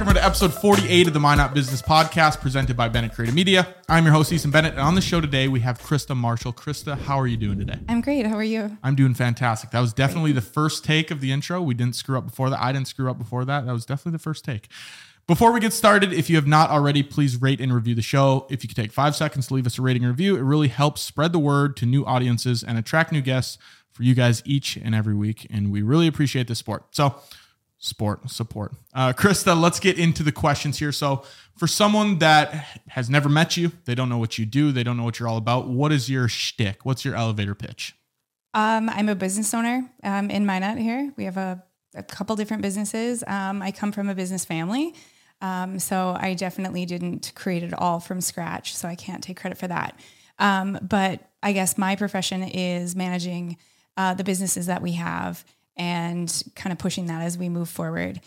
Welcome to episode 48 of the Minot Business Podcast presented by Bennett Creative Media. I'm your host, Easton Bennett, and on the show today we have Krista Marshall. Krista, how are you doing today? I'm great. How are you? I'm doing fantastic. That was definitely the first take of the intro. We didn't screw up before that. I didn't screw up before that. That was definitely the first take. Before we get started, if you have not already, please rate and review the show. If you could take five seconds to leave us a rating and review, it really helps spread the word to new audiences and attract new guests for you guys each and every week. And we really appreciate the support. So, sport support. Uh, Krista, let's get into the questions here. So, for someone that has never met you, they don't know what you do, they don't know what you're all about. What is your shtick? What's your elevator pitch? Um, I'm a business owner um, in Minot here. We have a, a couple different businesses. Um, I come from a business family. Um, so I definitely didn't create it all from scratch. So I can't take credit for that. Um, but I guess my profession is managing uh, the businesses that we have and kind of pushing that as we move forward.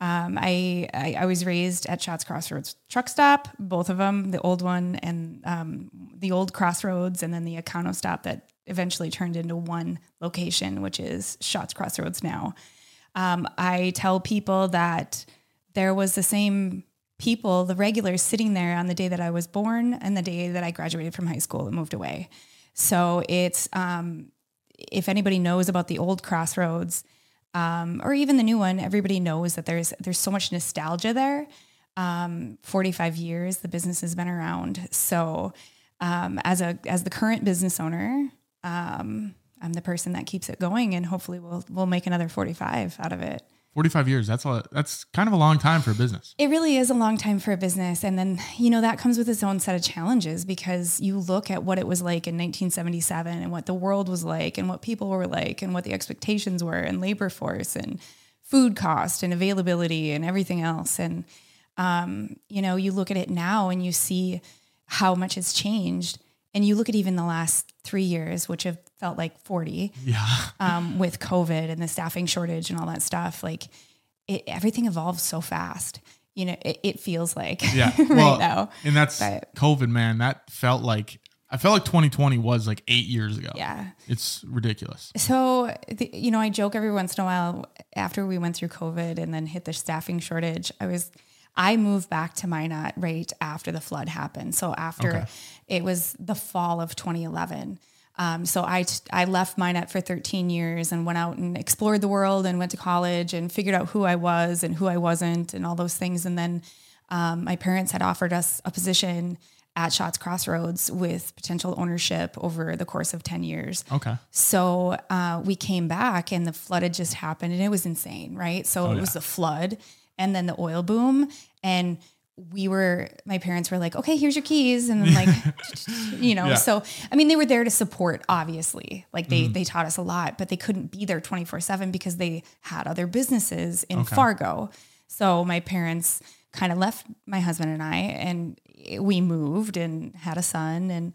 Um, I, I, I was raised at Schatz Crossroads Truck Stop, both of them, the old one and um, the old Crossroads, and then the Econo Stop that eventually turned into one location, which is Schatz Crossroads now. Um, I tell people that there was the same people, the regulars sitting there on the day that I was born and the day that I graduated from high school and moved away. So it's, um, if anybody knows about the old crossroads um, or even the new one, everybody knows that there's there's so much nostalgia there. Um, 45 years the business has been around. So um, as a as the current business owner, um, I'm the person that keeps it going, and hopefully we'll we'll make another 45 out of it. 45 years. That's a that's kind of a long time for a business. It really is a long time for a business. And then, you know, that comes with its own set of challenges because you look at what it was like in 1977 and what the world was like and what people were like and what the expectations were and labor force and food cost and availability and everything else. And um, you know, you look at it now and you see how much has changed. And you look at even the last three years, which have felt like 40 Yeah. um, with COVID and the staffing shortage and all that stuff. Like it, everything evolves so fast. You know, it, it feels like Yeah. right well, now. And that's But- COVID, man. That felt like I felt like 2020 was like eight years ago. Yeah. It's ridiculous. So, the, you know, I joke every once in a while after we went through COVID and then hit the staffing shortage. I was, I moved back to Minot right after the flood happened. So after Okay. it was the fall of 2011. Um, so I, t- I left Minot for 13 years and went out and explored the world and went to college and figured out who I was and who I wasn't and all those things. And then um, my parents had offered us a position at Schatz Crossroads with potential ownership over the course of 10 years. Okay. So uh, we came back and the flood had just happened and it was insane, right? So it was the flood and then the oil boom. And we were, my parents were like, okay, here's your keys. And then like, you know, Yeah. so, I mean, they were there to support, obviously, like they, mm. they taught us a lot, but they couldn't be there 24 seven because they had other businesses in Fargo. So my parents kind of left my husband and I and we moved and had a son. And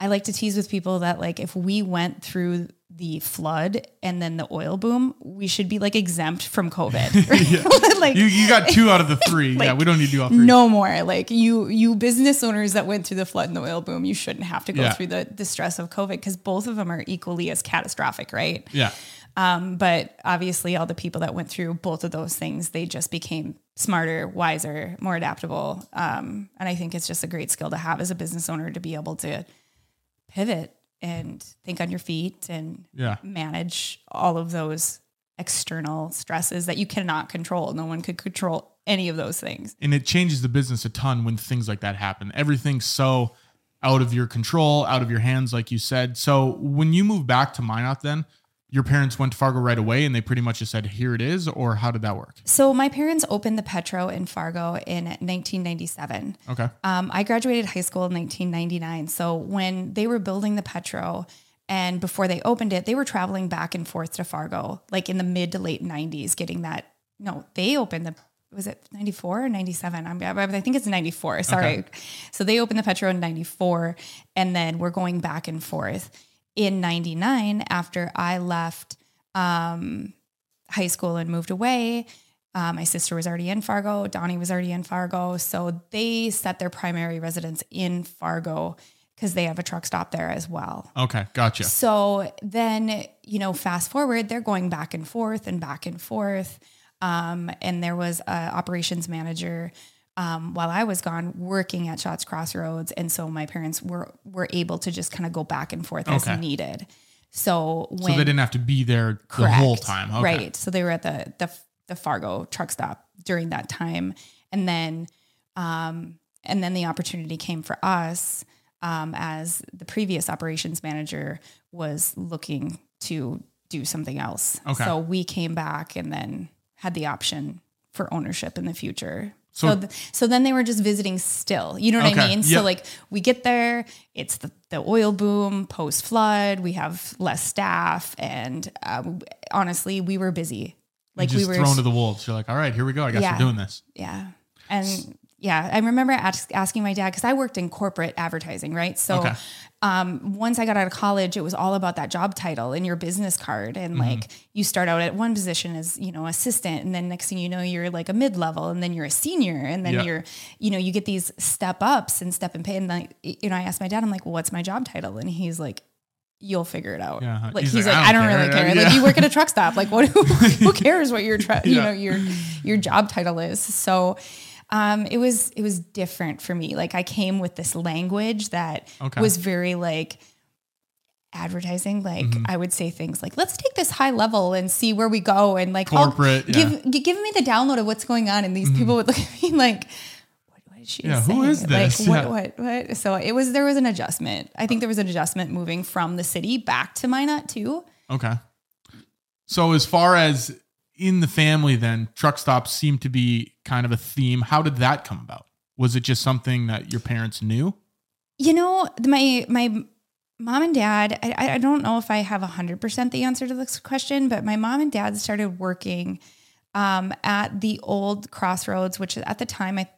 I like to tease with people that like, if we went through the flood and then the oil boom, we should be like exempt from COVID. like You, you got two out of the three. yeah, we don't need to do all three. no more. Like you, you business owners that went through the flood and the oil boom, you shouldn't have to go Yeah. through the, the stress of COVID because both of them are equally as catastrophic, right? Yeah. Um, but obviously, all the people that went through both of those things, they just became smarter, wiser, more adaptable. Um, and I think it's just a great skill to have as a business owner to be able to pivot and think on your feet and Yeah. manage all of those external stresses that you cannot control. No one could control any of those things. And it changes the business a ton when things like that happen. Everything's so out of your control, out of your hands, like you said. So when you move back to Minot, then your parents went to Fargo right away and they pretty much just said, here it is, or how did that work? So my parents opened the Petro in Fargo in 1997. Okay. Um, I graduated high school in 1999. So when they were building the Petro and before they opened it, they were traveling back and forth to Fargo, like in the mid to late 90s, getting that. No, they opened the, was it 94 or 97? I'm, I I think it's 94. Sorry. So they opened the Petro in 94 and then we're going back and forth. In 99, after I left um, high school and moved away, uh, my sister was already in Fargo. Donnie was already in Fargo. So they set their primary residence in Fargo because they have a truck stop there as well. Okay. Gotcha. So then, you know, fast forward, they're going back and forth and back and forth. Um, and there was a operations manager um, while I was gone working at Schatz Crossroads, and so my parents were were able to just kind of go back and forth as Okay. needed. So when So they didn't have to be there the whole time. Okay. Right. So they were at the the the Fargo truck stop during that time, and then um, and then the opportunity came for us um, as the previous operations manager was looking to do something else. Okay. So we came back and then had the option for ownership in the future. So- So, th- so then they were just visiting still. You know what Okay. I mean? Yep. So like we get there, it's the, the oil boom post flood. We have less staff, and uh, honestly, we were busy. Like we were, thrown to the wolves. You're like, all right, here we go. I guess Yeah. we're doing this. yeah, and yeah, I remember ask, asking my dad because I worked in corporate advertising, right? So. Okay. Um, once I got out of college, it was all about that job title in your business card. And Mm-hmm. like you start out at one position as, you know, assistant. And then next thing you know, you're like a mid level and then you're a senior. And then Yeah. you're, you know, you get these step ups and step and pay. And like, you know, I asked my dad, I'm like, well, what's my job title? And he's like, you'll figure it out. Yeah. Like He's he's, like, like, "I I don't don't, really care." care. Yeah. Like you work at a truck stop. Like what, who, who cares what your, tra- you know, your, your job title is. So, um, it was, it was different for me. Like I came with this language that Okay. was very like, advertising like Mm-hmm. i would say things like let's take this high level and see where we go and like Corporate, yeah. Mm-hmm. give gi- give me the download of what's going on and these people would look at me like what, what is she Yeah, saying? who is this? like Yeah. what what what so it was there was an adjustment i think there was an adjustment moving from the city back to minot too Okay. So as far as in the family, then truck stops seem to be kind of a theme. How did that come about? Was it just something that your parents knew? You know, my my mom and dad. I, I don't know if I have hundred percent the answer to this question, but my mom and dad started working um, at the old Crossroads, which at the time I,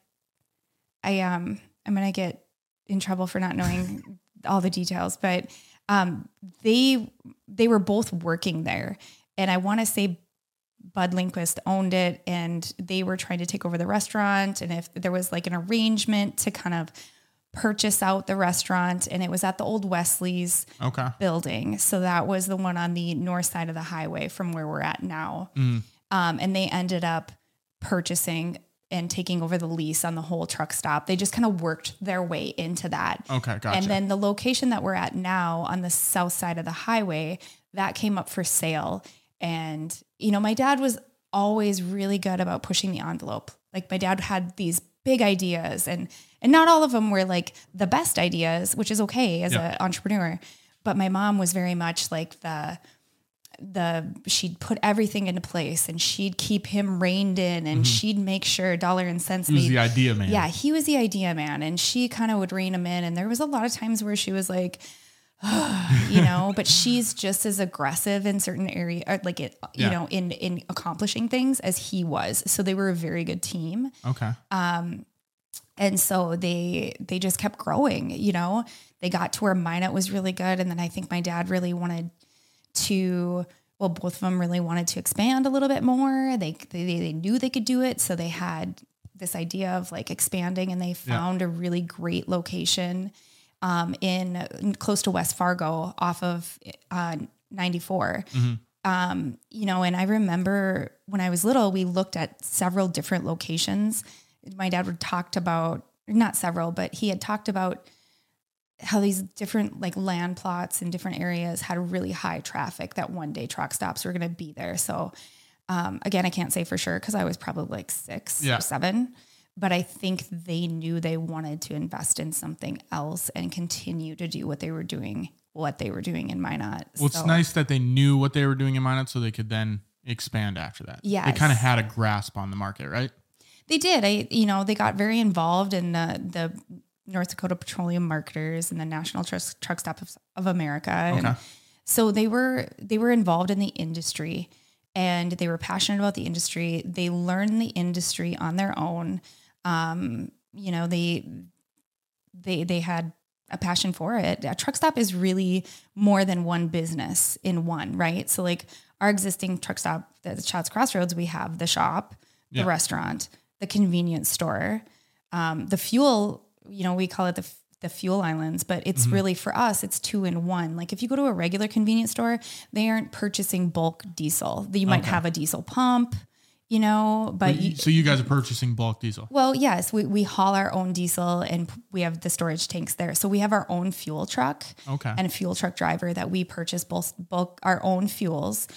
I um, I'm gonna get in trouble for not knowing all the details, but um, they they were both working there, and I want to say Bud Lindquist owned it and they were trying to take over the restaurant. And if there was like an arrangement to kind of purchase out the restaurant, and it was at the old Wesley's Okay. building. So that was the one on the north side of the highway from where we're at now. Um, and they ended up purchasing and taking over the lease on the whole truck stop. They just kind of worked their way into that. Okay. Gotcha. And then the location that we're at now on the south side of the highway, that came up for sale. And, you know, my dad was always really good about pushing the envelope. Like my dad had these big ideas and and not all of them were like the best ideas, which is okay as Yeah. an entrepreneur. But my mom was very much like the the she'd put everything into place and she'd keep him reined in and mm-hmm. she'd make sure dollar and cents he was made the idea man. yeah, he was the idea man, and she kind of would rein him in. And there was a lot of times where she was like, you know, but she's just as aggressive in certain area, like it, you Yeah. know, in in accomplishing things as he was. So they were a very good team, Okay. Um, and so they they just kept growing. You know, they got to where Minot was really good, and then I think my dad really wanted to. Well, both of them really wanted to expand a little bit more. They they, they knew they could do it, so they had this idea of like expanding, and they found a really great location um, in close to West Fargo, off of uh, 94. Um, you know, and I remember when I was little, we looked at several different locations. My dad would talked about not several, but he had talked about how these different like land plots in different areas had really high traffic that one day truck stops were going to be there. So um, again, I can't say for sure because I was probably like six Yeah. or seven, but I think they knew they wanted to invest in something else and continue to do what they were doing, what they were doing in Minot. Well, it's nice that they knew what they were doing in Minot so they could then expand after that. Yeah. They kind of had a grasp on the market, right? They did. I, you know, they got very involved in the, the North Dakota Petroleum Marketers and the National Trust, Truck Stop of, of America. And Okay. so they were they were involved in the industry and they were passionate about the industry. They learned the industry on their own. Um, you know, they they they had a passion for it. A truck stop is really more than one business in one, right? So like our existing truck stop at Schatz Crossroads, we have the shop, the restaurant, the convenience store, um, the fuel. You know, we call it the the fuel islands, but it's Mm-hmm. really for us, it's two in one. Like if you go to a regular convenience store, they aren't purchasing bulk diesel. You might Okay. have a diesel pump. You know, but you, so you guys are purchasing bulk diesel. well, yes, we, we haul our own diesel and we have the storage tanks there. So we have our own fuel truck Okay. and a fuel truck driver that we purchase both bulk our own fuels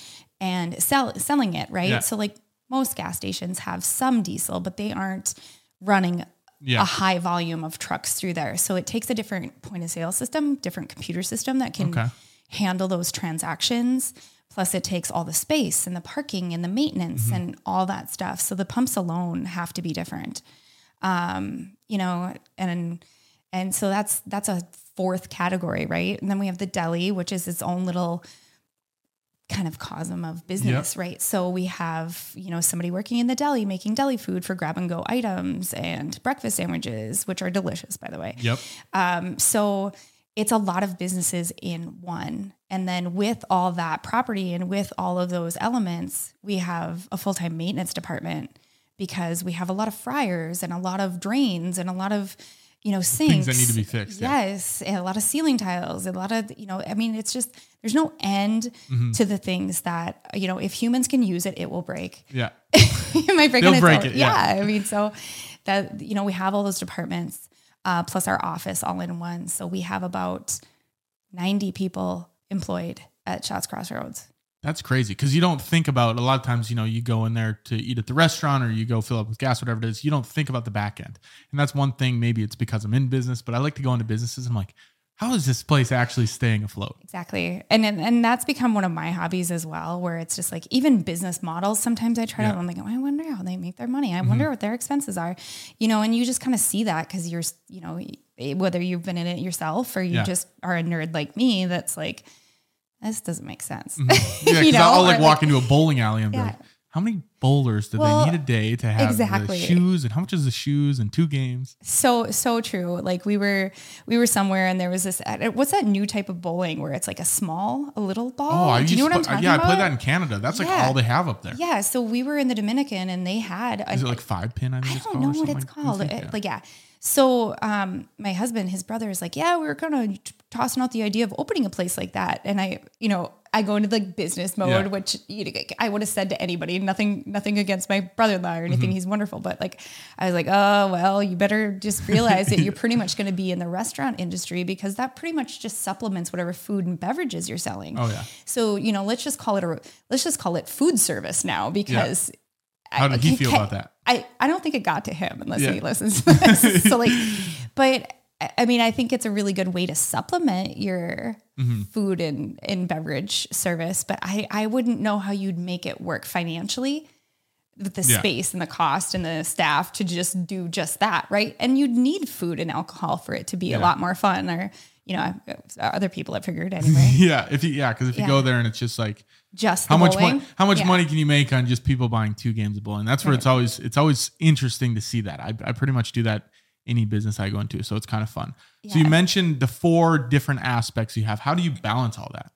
and sell selling it, right? Yeah. So like most gas stations have some diesel, but they aren't running Yeah. a high volume of trucks through there. So it takes a different point of sale system, different computer system that can Okay. handle those transactions. Plus, it takes all the space and the parking and the maintenance and all that stuff. So the pumps alone have to be different, um, you know, and and so that's that's a fourth category, right? And then we have the deli, which is its own little kind of cosm of business, right? So we have, you know, somebody working in the deli making deli food for grab and go items and breakfast sandwiches, which are delicious, by the way. Yep. Um, so it's a lot of businesses in one. And then with all that property and with all of those elements, we have a full time maintenance department because we have a lot of fryers and a lot of drains and a lot of, you know, sinks. that need to be fixed, yeah. Yes. And a lot of ceiling tiles, a lot of, you know, I mean, it's just, there's no end Mm-hmm. to the things that, you know, if humans can use it, it will break Yeah. it might break They'll break it, yeah. I mean, so that you know, we have all those departments uh, plus our office all in one. So we have about ninety people employed at Schatz Crossroads. That's crazy because you don't think about a lot of times, you know, you go in there to eat at the restaurant or you go fill up with gas, whatever it is. You don't think about the back end. And that's one thing. Maybe it's because I'm in business, but I like to go into businesses. I'm like, how is this place actually staying afloat? Exactly, and, and and that's become one of my hobbies as well. Where it's just like even business models. Sometimes I try Yeah. to. I'm like, oh, I wonder how they make their money. I mm-hmm. wonder what their expenses are. You know, and you just kind of see that because you're, you know, whether you've been in it yourself or you Yeah. just are a nerd like me. That's like, this doesn't make sense. Mm-hmm. Yeah, You because I'll like walk into a bowling alley and be Yeah. like, how many bowlers do Well, they need a day to have exactly. the shoes and how much is the shoes and two games? So so true. Like we were we were somewhere and there was this uh, what's that new type of bowling where it's like a small a little ball. Oh, I Do you know what to I'm play, talking yeah, about? I played that in Canada. That's like all they have up there. Yeah, so we were in the Dominican and they had a, it like five pin? I I don't know what it's like- called. It- Yeah. Like yeah. So um my husband, his brother is like, "Yeah, we were kind of tossing out the idea of opening a place like that." And I, you know, I go into like business mode, Yeah. which you know, I would have said to anybody, nothing nothing against my brother-in-law or Mm-hmm. anything. He's wonderful, but like I was like, "Oh, well, you better just realize that you're pretty much going to be in the restaurant industry because that pretty much just supplements whatever food and beverages you're selling." Oh, yeah. So, you know, let's just call it a let's just call it food service now because How did he I- feel about that? I, I don't think it got to him unless Yeah. he listens to this. so like, but I- mean, I think it's a really good way to supplement your Mm-hmm. food and, and beverage service, but I, I wouldn't know how you'd make it work financially with the Yeah. space and the cost and the staff to just do just that. Right. And you'd need food and alcohol for it to be Yeah. a lot more fun or, you know, other people have figured anyway, yeah, if you yeah, because if you Yeah. go there and it's just like just how much money how much Yeah. money can you make on just people buying two games of bowling? That's where it's always it's always interesting to see that. I, I pretty much do that any business I go into, so it's kind of fun. So you mentioned the four different aspects you have. How do you balance all that?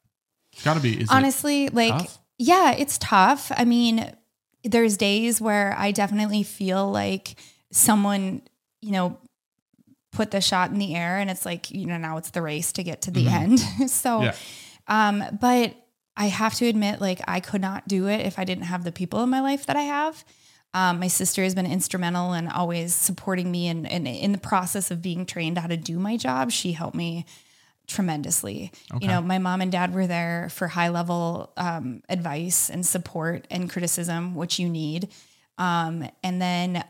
It's got to be. Honestly like tough? yeah it's tough i mean there's days where i definitely feel like someone you know put the shot in the air and it's like you know now it's the race to get to the end so Mm-hmm. Yeah. um but i have to admit like i could not do it if i didn't have the people in my life that i have um, my sister has been instrumental in always supporting me and, and in the process of being trained how to do my job she helped me tremendously. Okay. You know, my mom and dad were there for high level um, advice and support and criticism, which you need. Um, and then,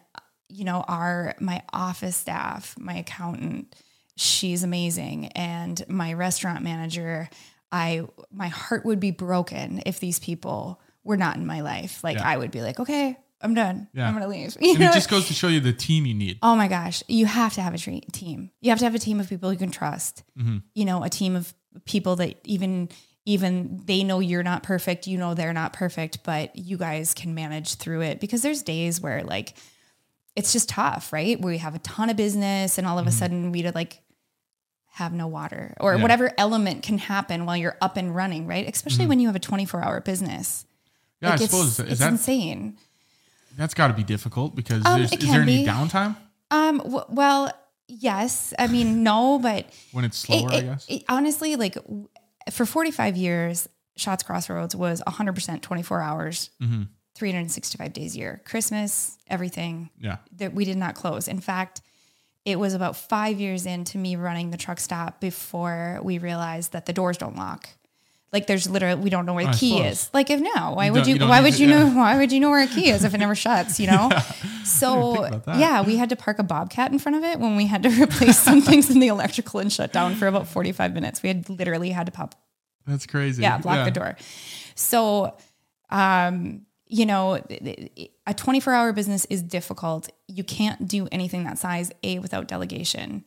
you know, our my office staff, my accountant, she's amazing, and my restaurant manager. I my heart would be broken if these people were not in my life. Like Yeah. I would be like, okay, I'm done. Yeah. I'm gonna leave. You and know? it just goes to show you the team you need. Oh my gosh, you have to have a tre- team. You have to have a team of people you can trust. Mm-hmm. You know, a team of people that even even they know you're not perfect, you know they're not perfect, but you guys can manage through it because there's days where like it's just tough, right? Where we have a ton of business and all of a mm-hmm. sudden we'd like have no water or Yeah. whatever element can happen while you're up and running, right? Especially mm-hmm. when you have a 24 hour business. Yeah, Like, I it's, suppose it's that insane. That's got to be difficult because Um, is there can any be. downtime Um, w- well, yes. I mean, no, but when it's slower? it- I guess. it- honestly, like w- for 45 years, Schatz Crossroads was 100% 24 hours, 365 days a year. Christmas, everything Yeah. that we did not close. In fact, it was about five years into me running the truck stop before we realized that the doors don't lock. Like there's literally we don't know where the I key suppose. is. Like if no, why would you? you why would you know? Why would you know where a key is if it never shuts? You know. So about that. yeah, we had to park a bobcat in front of it when we had to replace some things in the electrical and shut down for about 45 minutes. We had literally had to pop That's crazy. yeah, block the door. So, um, you know, a 24 hour business is difficult. You can't do anything that size, A, without delegation,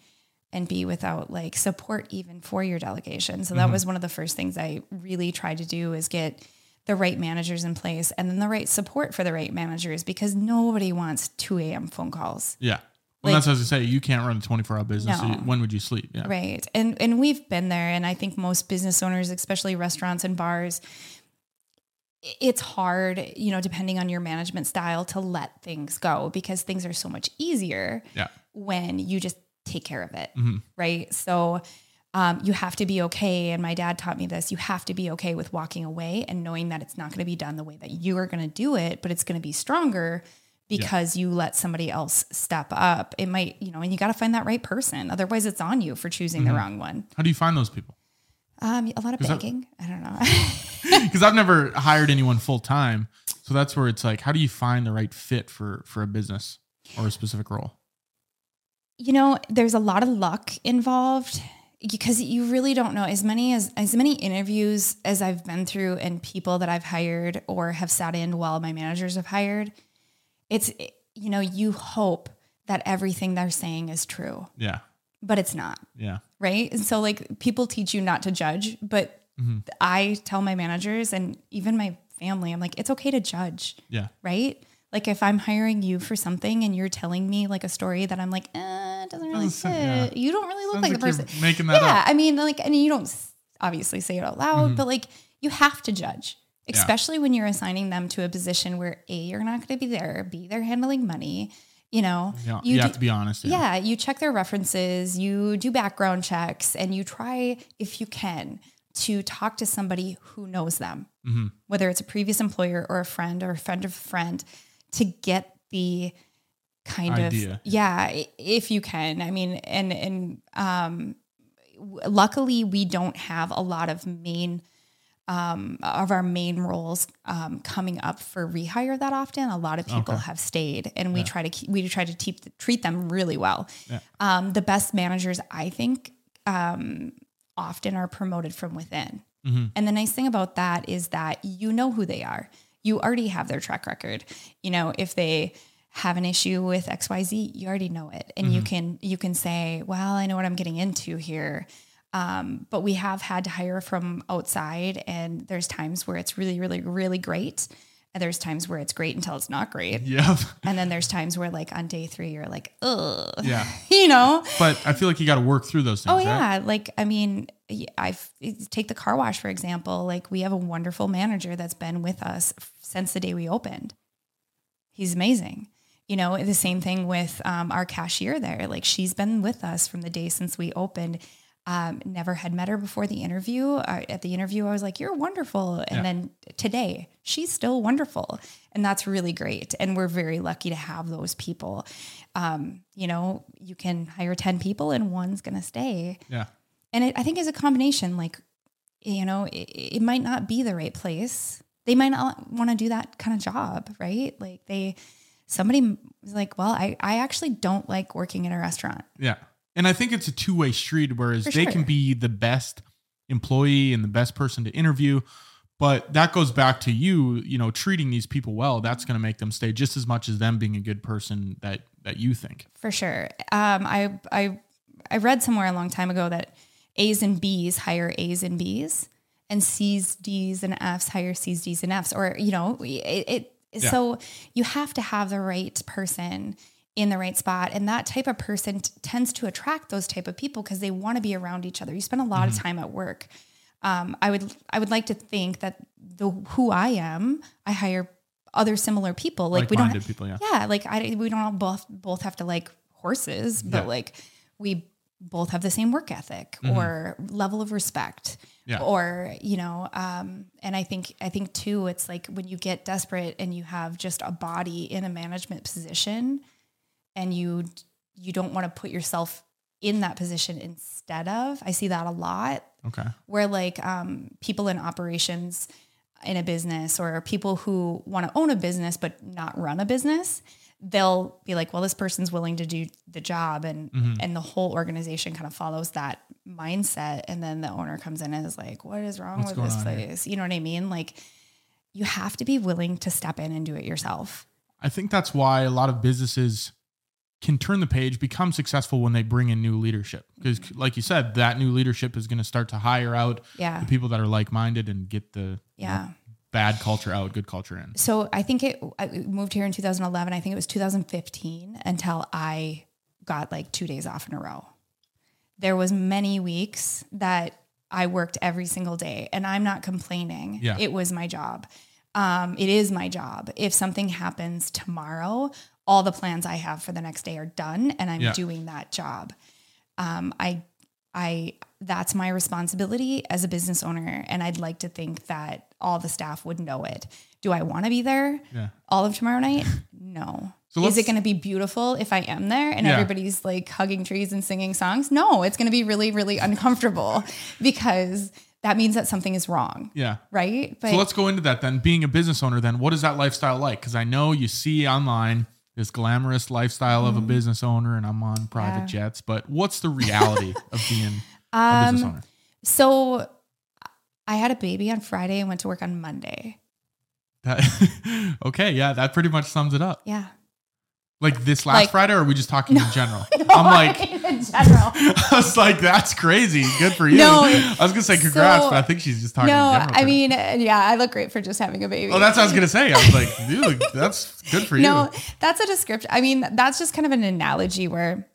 and be without like support even for your delegation. So, that mm-hmm. was one of the first things I really tried to do is get the right managers in place and then the right support for the right managers because nobody wants 2 a.m. phone calls. Yeah. Well, Like- that's what I was gonna say. You can't run a 24 hour business. No. you- when would you sleep? Yeah. Right. And and we've been there and I think most business owners, especially restaurants and bars, it's hard, you know, depending on your management style to let things go because things are so much easier Yeah. when you just take care of it. Mhm. Right? So um, you have to be okay. And my dad taught me this. You have to be okay with walking away and knowing that it's not going to be done the way that you are going to do it, but it's going to be stronger because you let somebody else step up. It might, you know, and you got to find that right person. Otherwise, it's on you for choosing the wrong one. How do you find those people? Um, a lot of begging. I don't know. Because I've never hired anyone full time. So that's where it's like, how do you find the right fit for for a business or a specific role? You know, there's a lot of luck involved because you really don't know as many as as many interviews as I've been through and people that I've hired or have sat in while my managers have hired. It's you know, you hope that everything they're saying is true, Yeah. but it's not. Yeah. right? And so like people teach you not to judge, but mm-hmm. I tell my managers and even my family, I'm like, it's okay to judge, Yeah. right? Like if I'm hiring you for something and you're telling me like a story that I'm like, eh, it doesn't really Doesn't fit. yeah. You don't really look Sounds like the like person. making that yeah, up. I mean, like, and you don't obviously say it out loud, Mm-hmm. but like you have to judge, especially when you're assigning them to a position where a you're not going to be there, b they're handling money. You know, Yeah. You, have do- to be honest. yeah, you check their references, you do background checks, and you try, if you can, to talk to somebody who knows them, Mm-hmm. whether it's a previous employer or a friend or a friend of a friend, to get the kind Idea. of yeah, if you can. I mean, and and um, luckily we don't have a lot of main um, of our main roles um, coming up for rehire that often. A lot of people Okay. have stayed, and we try to keep, we try to keep, treat them really well. Yeah. Um, the best managers, I think, um, often are promoted from within. Mm-hmm. And the nice thing about that is that you know who they are. You already have their track record. You know, if they have an issue with XYZ, you already know it. And Mm-hmm. you can you can say, well, I know what I'm getting into here. Um, but we have had to hire from outside and there's times where it's really, really, really great. And there's times where it's great until it's not great. Yeah. And then there's times where like on day three, you're like, ugh, Yeah. you know? But I feel like you got to work through those things. Oh right? yeah, like I mean, I've take the car wash for example. Like we have a wonderful manager that's been with us since the day we opened. He's amazing. You know, the same thing with um, our cashier there. Like she's been with us from the day since we opened. Um, never had met her before the interview. Uh, at the interview, I was like, "You're wonderful," and Yeah. then today, she's still wonderful, and that's really great. And we're very lucky to have those people. Um, you know, you can hire ten people, and one's gonna stay Yeah. And it, I think it's a combination. Like, you know, it, it might not be the right place. They might not want to do that kind of job, right? Like they, somebody was like, well, I, I actually don't like working in a restaurant. Yeah. And I think it's a two way street, whereas For they sure. can be the best employee and the best person to interview. But that goes back to you, you know, treating these people well. That's going to make them stay just as much as them being a good person that that you think. For sure. Um, I, I, I read somewhere a long time ago that A's and B's higher A's and B's and C's, D's and F's higher C's, D's and F's, or, you know, it, it Yeah. so you have to have the right person in the right spot. And that type of person t- tends to attract those type of people because they want to be around each other. You spend a lot Mm-hmm. of time at work. Um, I would, I would like to think that the, who I am, I hire other similar people. Like we don't, people, yeah. yeah, like I we don't all both both have to like horses, but Yeah. like we both have the same work ethic Mm-hmm. or level of respect. Yeah. or you know um, and i think i think too it's like when you get desperate and you have just a body in a management position and you you don't want to put yourself in that position instead of i see that a lot Okay. where like um, people in operations in a business or people who want to own a business but not run a business they'll be like well this person's willing to do the job. And mm-hmm. and the whole organization kind of follows that mindset. And then the owner comes in and is like what is wrong with this on here? place? You know what i mean? Like you have to be willing to step in and do it yourself. I think that's why a lot of businesses can turn the page, become successful when they bring in new leadership. Because, mm-hmm. like you said, that new leadership is going to start to hire out yeah. the people that are like minded and get the you know, yeah bad culture out, good culture in. so I think it I moved here in 2011. I think it was 2015 until I got like two days off in a row. There was many weeks that I worked every single day, and I'm not complaining. Yeah. It was my job. Um, it is my job. If something happens tomorrow, all the plans I have for the next day are done, and I'm Yeah. doing that job. Um, I, I, that's my responsibility as a business owner, and I'd like to think that all the staff would know it. Do I want to be there Yeah. all of tomorrow night? No. So is it going to be beautiful if I am there and Yeah. everybody's like hugging trees and singing songs? No, it's going to be really, really uncomfortable because that means that something is wrong, Yeah. right? But So let's go into that then. Being a business owner, then, what is that lifestyle like? Because I know you see online this glamorous lifestyle of a business owner, and I'm on private Mm. Yeah. jets. But what's the reality of being a um, business owner? so I had a baby on Friday and went to work on Monday. That, okay, yeah, that pretty much sums it up. Yeah. Like this last Like- Friday, or are we just talking in general? I'm like, in general. I was like, that's crazy. Good for you. No, I was gonna say congrats, so- but I think she's just talking. No, I mean, yeah, I look great for just having a baby. oh, that's what I was gonna say. I was like, dude, that's good for you. No, that's a description. I mean, that's just kind of an analogy where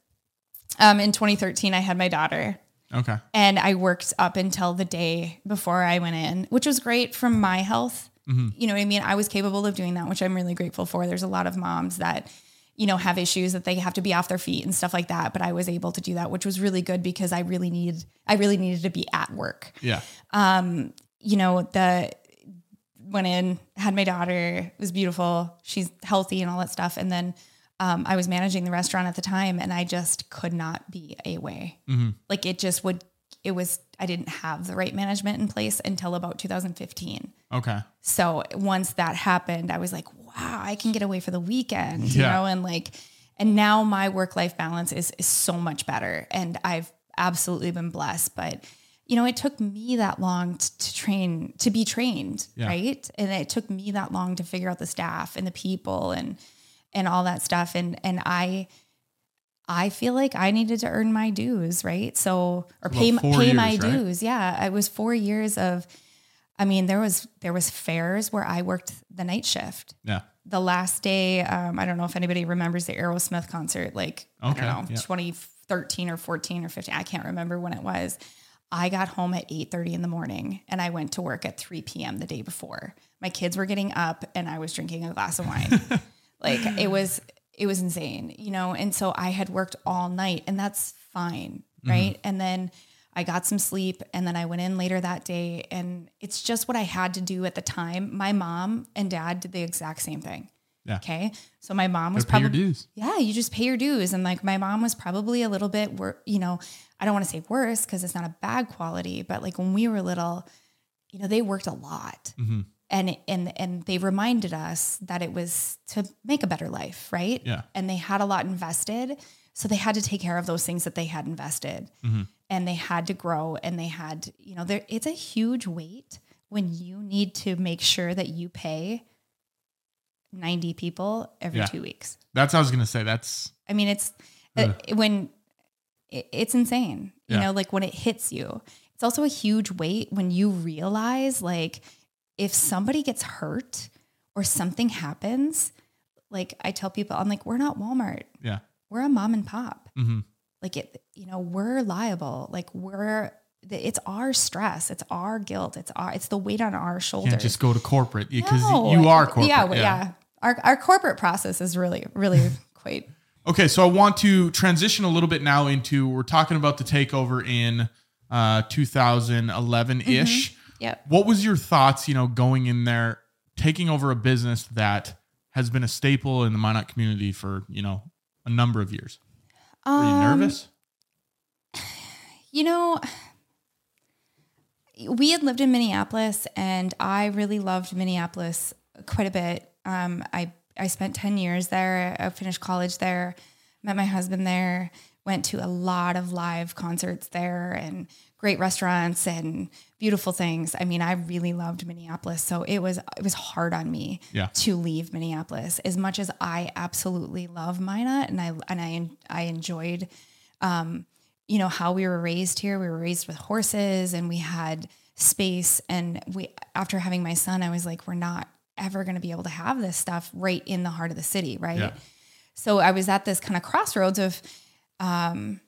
um, in 2013, I had my daughter Okay. and I worked up until the day before I went in, which was great from my health. You know what I mean? I was capable of doing that, which I'm really grateful for. There's a lot of moms that, you know, have issues that they have to be off their feet and stuff like that. But I was able to do that, which was really good because I really needed, I really needed to be at work. Yeah. Um, You know, the went in, had my daughter, it was beautiful. She's healthy and all that stuff. And then um, I was managing the restaurant at the time and I just could not be away. Like it just would, it was, I didn't have the right management in place until about 2015. Okay. So once that happened, I was like, wow, I can get away for the weekend, you know, and like, and now my work life balance is, is so much better. And I've absolutely been blessed. But, you know, it took me that long t- to train, to be trained, Yeah. right? And it took me that long to figure out the staff and the people and, and all that stuff. And, and I, I feel like I needed to earn my dues, right? So, or pay, pay my right? dues. Yeah. It was four years of, I mean, there was there was fairs where I worked the night shift. Yeah. The last day, um, I don't know if anybody remembers the Aerosmith concert, like Okay, I don't know, yeah. 2013 or 14 or 15. I can't remember when it was. I got home at 8:30 in the morning and I went to work at 3 p.m. the day before. My kids were getting up and I was drinking a glass of wine. like it was it was insane, you know. And so I had worked all night and that's fine, Mm-hmm. right? And then I got some sleep and then I went in later that day and it's just what I had to do at the time. My mom and dad did the exact same thing. Yeah. Okay. So my mom was Gotta pay your probably yeah, you just pay your dues. And like my mom was probably a little bit, wor- you know, I don't want to say worse because it's not a bad quality, but like when we were little, you know, they worked a lot. Mm-hmm. And, and and they reminded us that it was to make a better life, right? Yeah. And they had a lot invested, so they had to take care of those things that they had invested, Mm-hmm. and they had to grow, and they had, you know, there it's a huge weight when you need to make sure that you pay ninety people every Yeah. two weeks. That's what I was gonna say. That's I mean, it's uh, when it, it's insane, you Yeah. know, like when it hits you. It's also a huge weight when you realize, like, if somebody gets hurt or something happens, like I tell people, I'm like, we're not Walmart, yeah. We're a mom and pop. Mm-hmm. Like it, you know, we're liable. Like we're, it's our stress, it's our guilt, it's our, it's the weight on our shoulders. Just go to corporate because No. you are corporate. Yeah, well, yeah. Our our corporate process is really, really quite. Okay, so I want to transition a little bit now into we're talking about the takeover in uh, 2011 ish. Yep. What was your thoughts, you know, going in there, taking over a business that has been a staple in the Minot community for, you know, a number of years? Were you Um, nervous? You know, we had lived in Minneapolis, and I really loved Minneapolis quite a bit. Um, I I spent ten years there. I finished college there, met my husband there, went to a lot of live concerts there, and great restaurants and beautiful things. I mean, I really loved Minneapolis, so it was it was hard on me Yeah. to leave Minneapolis. As much as I absolutely love Minot, and I and I I enjoyed you know how we were raised here we were raised with horses and we had space and we after having my son i was like we're not ever going to be able to have this stuff right in the heart of the city right Yeah. so i was at this kind of crossroads of um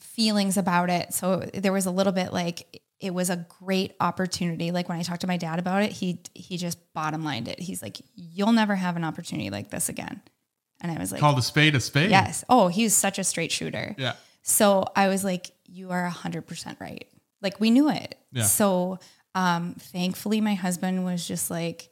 feelings about it so there was a little bit like it was a great opportunity like when i talked to my dad about it he he just bottom lined it he's like you'll never have an opportunity like this again and i was like "Call the spade a spade? yes oh he's such a straight shooter Yeah. so I was like, you are 100% right. Like we knew it. Yeah. So um, thankfully, my husband was just like,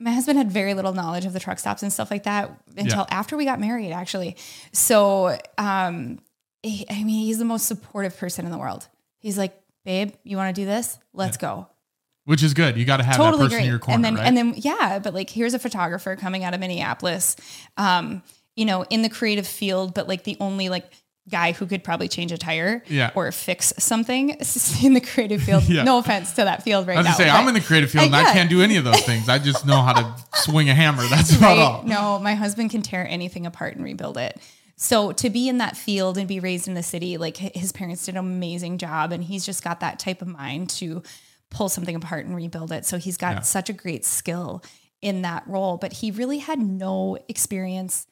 my husband had very little knowledge of the truck stops and stuff like that until Yeah. after we got married, actually. So, um, he- I mean, he's the most supportive person in the world. He's like, babe, you want to do this? Let's go Which is good. You got to have that totally person great. in your corner, and then right? and then yeah, but like here's a photographer coming out of Minneapolis, um, you know, in the creative field, but like the only like guy who could probably change a tire Yeah. or fix something in the creative field. Yeah. No offense to that field right I was now. say I'm in the creative field and Uh, I can't do any of those things. I just know how to swing a hammer. That's about right? all. No, my husband can tear anything apart and rebuild it. So to be in that field and be raised in the city, like his parents did an amazing job, and he's just got that type of mind to pull something apart and rebuild it. So he's got Yeah. such a great skill in that role, but he really had no experience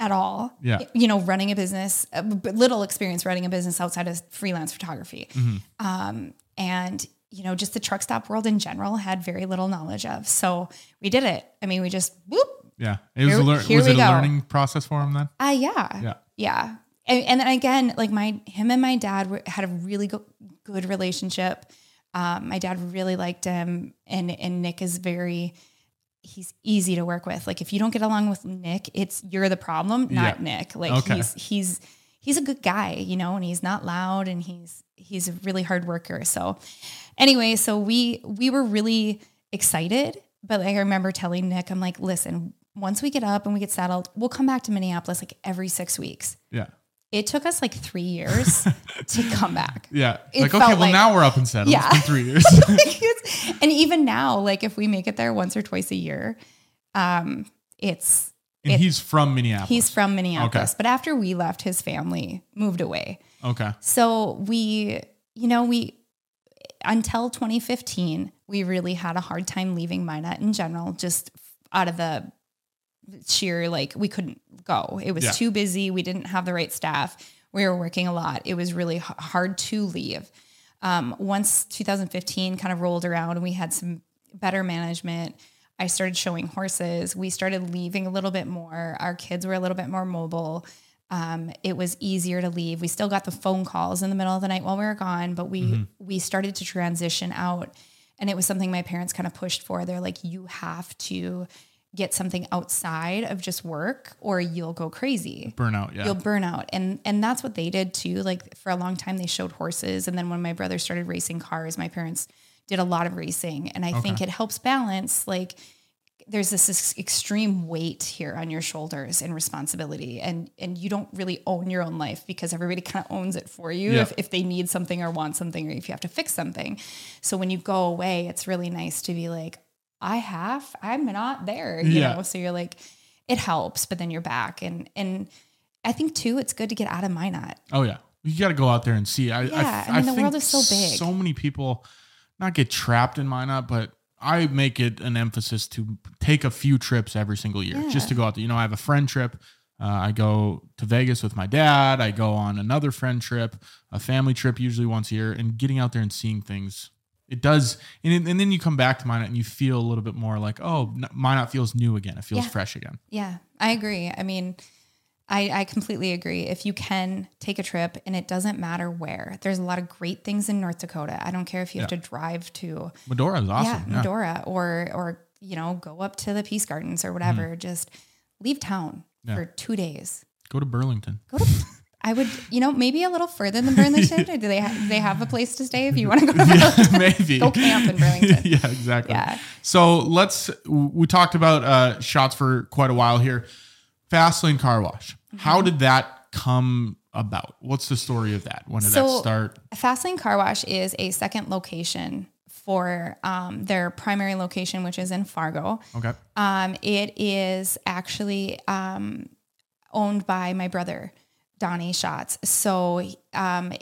at all. Yeah. you know, running a business, uh, little experience running a business outside of freelance photography, Mm-hmm. um, and you know, just the truck stop world in general had very little knowledge of. So we did it. I mean, we just whoop, Yeah. It was Here- a lear- was it a go. learning process for him then? uh, yeah. Yeah. Yeah. And, and then again, like my, him and my dad were, had a really go- good relationship. Um, my dad really liked him and, and Nick is very, he's easy to work with. Like if you don't get along with Nick, it's, you're the problem, not Yeah. Nick. Like Okay. he's, he's, he's a good guy, you know, and he's not loud and he's, he's a really hard worker. So anyway, so we, we were really excited, but like I remember telling Nick, I'm like, listen, once we get up and we get settled, we'll come back to Minneapolis like every six weeks. Yeah. It took us like three years to come back. Yeah. It like, okay, well, like- now we're up and settled. Yeah. It's been three years. Like, and even now, like if we make it there once or twice a year, um, it's and It- he's from Minneapolis. he's from Minneapolis. Okay. But after we left, his family moved away. okay. So we, you know, we until 2015, we really had a hard time leaving Minot in general, just out of the sheer like we couldn't go. It was Yeah. too busy. We didn't have the right staff. We were working a lot. It was really h- hard to leave. Um, once 2015 kind of rolled around and we had some better management, I started showing horses. We started leaving a little bit more. Our kids were a little bit more mobile. Um, it was easier to leave. We still got the phone calls in the middle of the night while we were gone, but we we started to transition out, and it was something my parents kind of pushed for. They're like, you have to get something outside of just work, or you'll go crazy. Burnout. Yeah. you'll burn out. And and that's what they did too. Like for a long time they showed horses. And then when my brother started racing cars my parents did a lot of racing. And i think it helps balance like there's this ex- extreme weight here on your shoulders and responsibility. And and you don't really own your own life because everybody kind of owns it for you Yeah. if, if they need something or want something or if you have to fix something. So when you go away it's really nice to be like i have i'm not there you Yeah. know so you're like it helps but then you're back and and i think too it's good to get out of my minot Oh yeah, you got to go out there and see. I, Yeah, I, I mean, the world is so big. So many people not get trapped in my Minot, but I make it an emphasis to take a few trips every single year just to go out there. You know, I have a friend trip. Uh, I go to Vegas with my dad. I go on another friend trip, a family trip, usually once a year, and getting out there and seeing things. It does, and, and then you come back to Minot and you feel a little bit more like, oh, Minot feels new again. It feels Yeah. fresh again. Yeah, I agree. I mean, I, I completely agree. If you can take a trip and it doesn't matter where, there's a lot of great things in North Dakota. I don't care if you have to drive to Medora is awesome. yeah, Medora or or you know, go up to the Peace Gardens or whatever. Mm-hmm. Just leave town for two days. Go to Burlington. Go to I would, you know, maybe a little further than Burlington. Do they ha- do they have a place to stay if you want to go to Burlington? Maybe. Go camp in Burlington. yeah, exactly. Yeah. So let's, we talked about uh, Schatz for quite a while here. Fastlane Car Wash. Mm-hmm. How did that come about? What's the story of that? When did that start? Fastlane Car Wash is a second location for um, their primary location, which is in Fargo. Okay. Um, it is actually um, owned by my brother, Donnie Schatz. So um,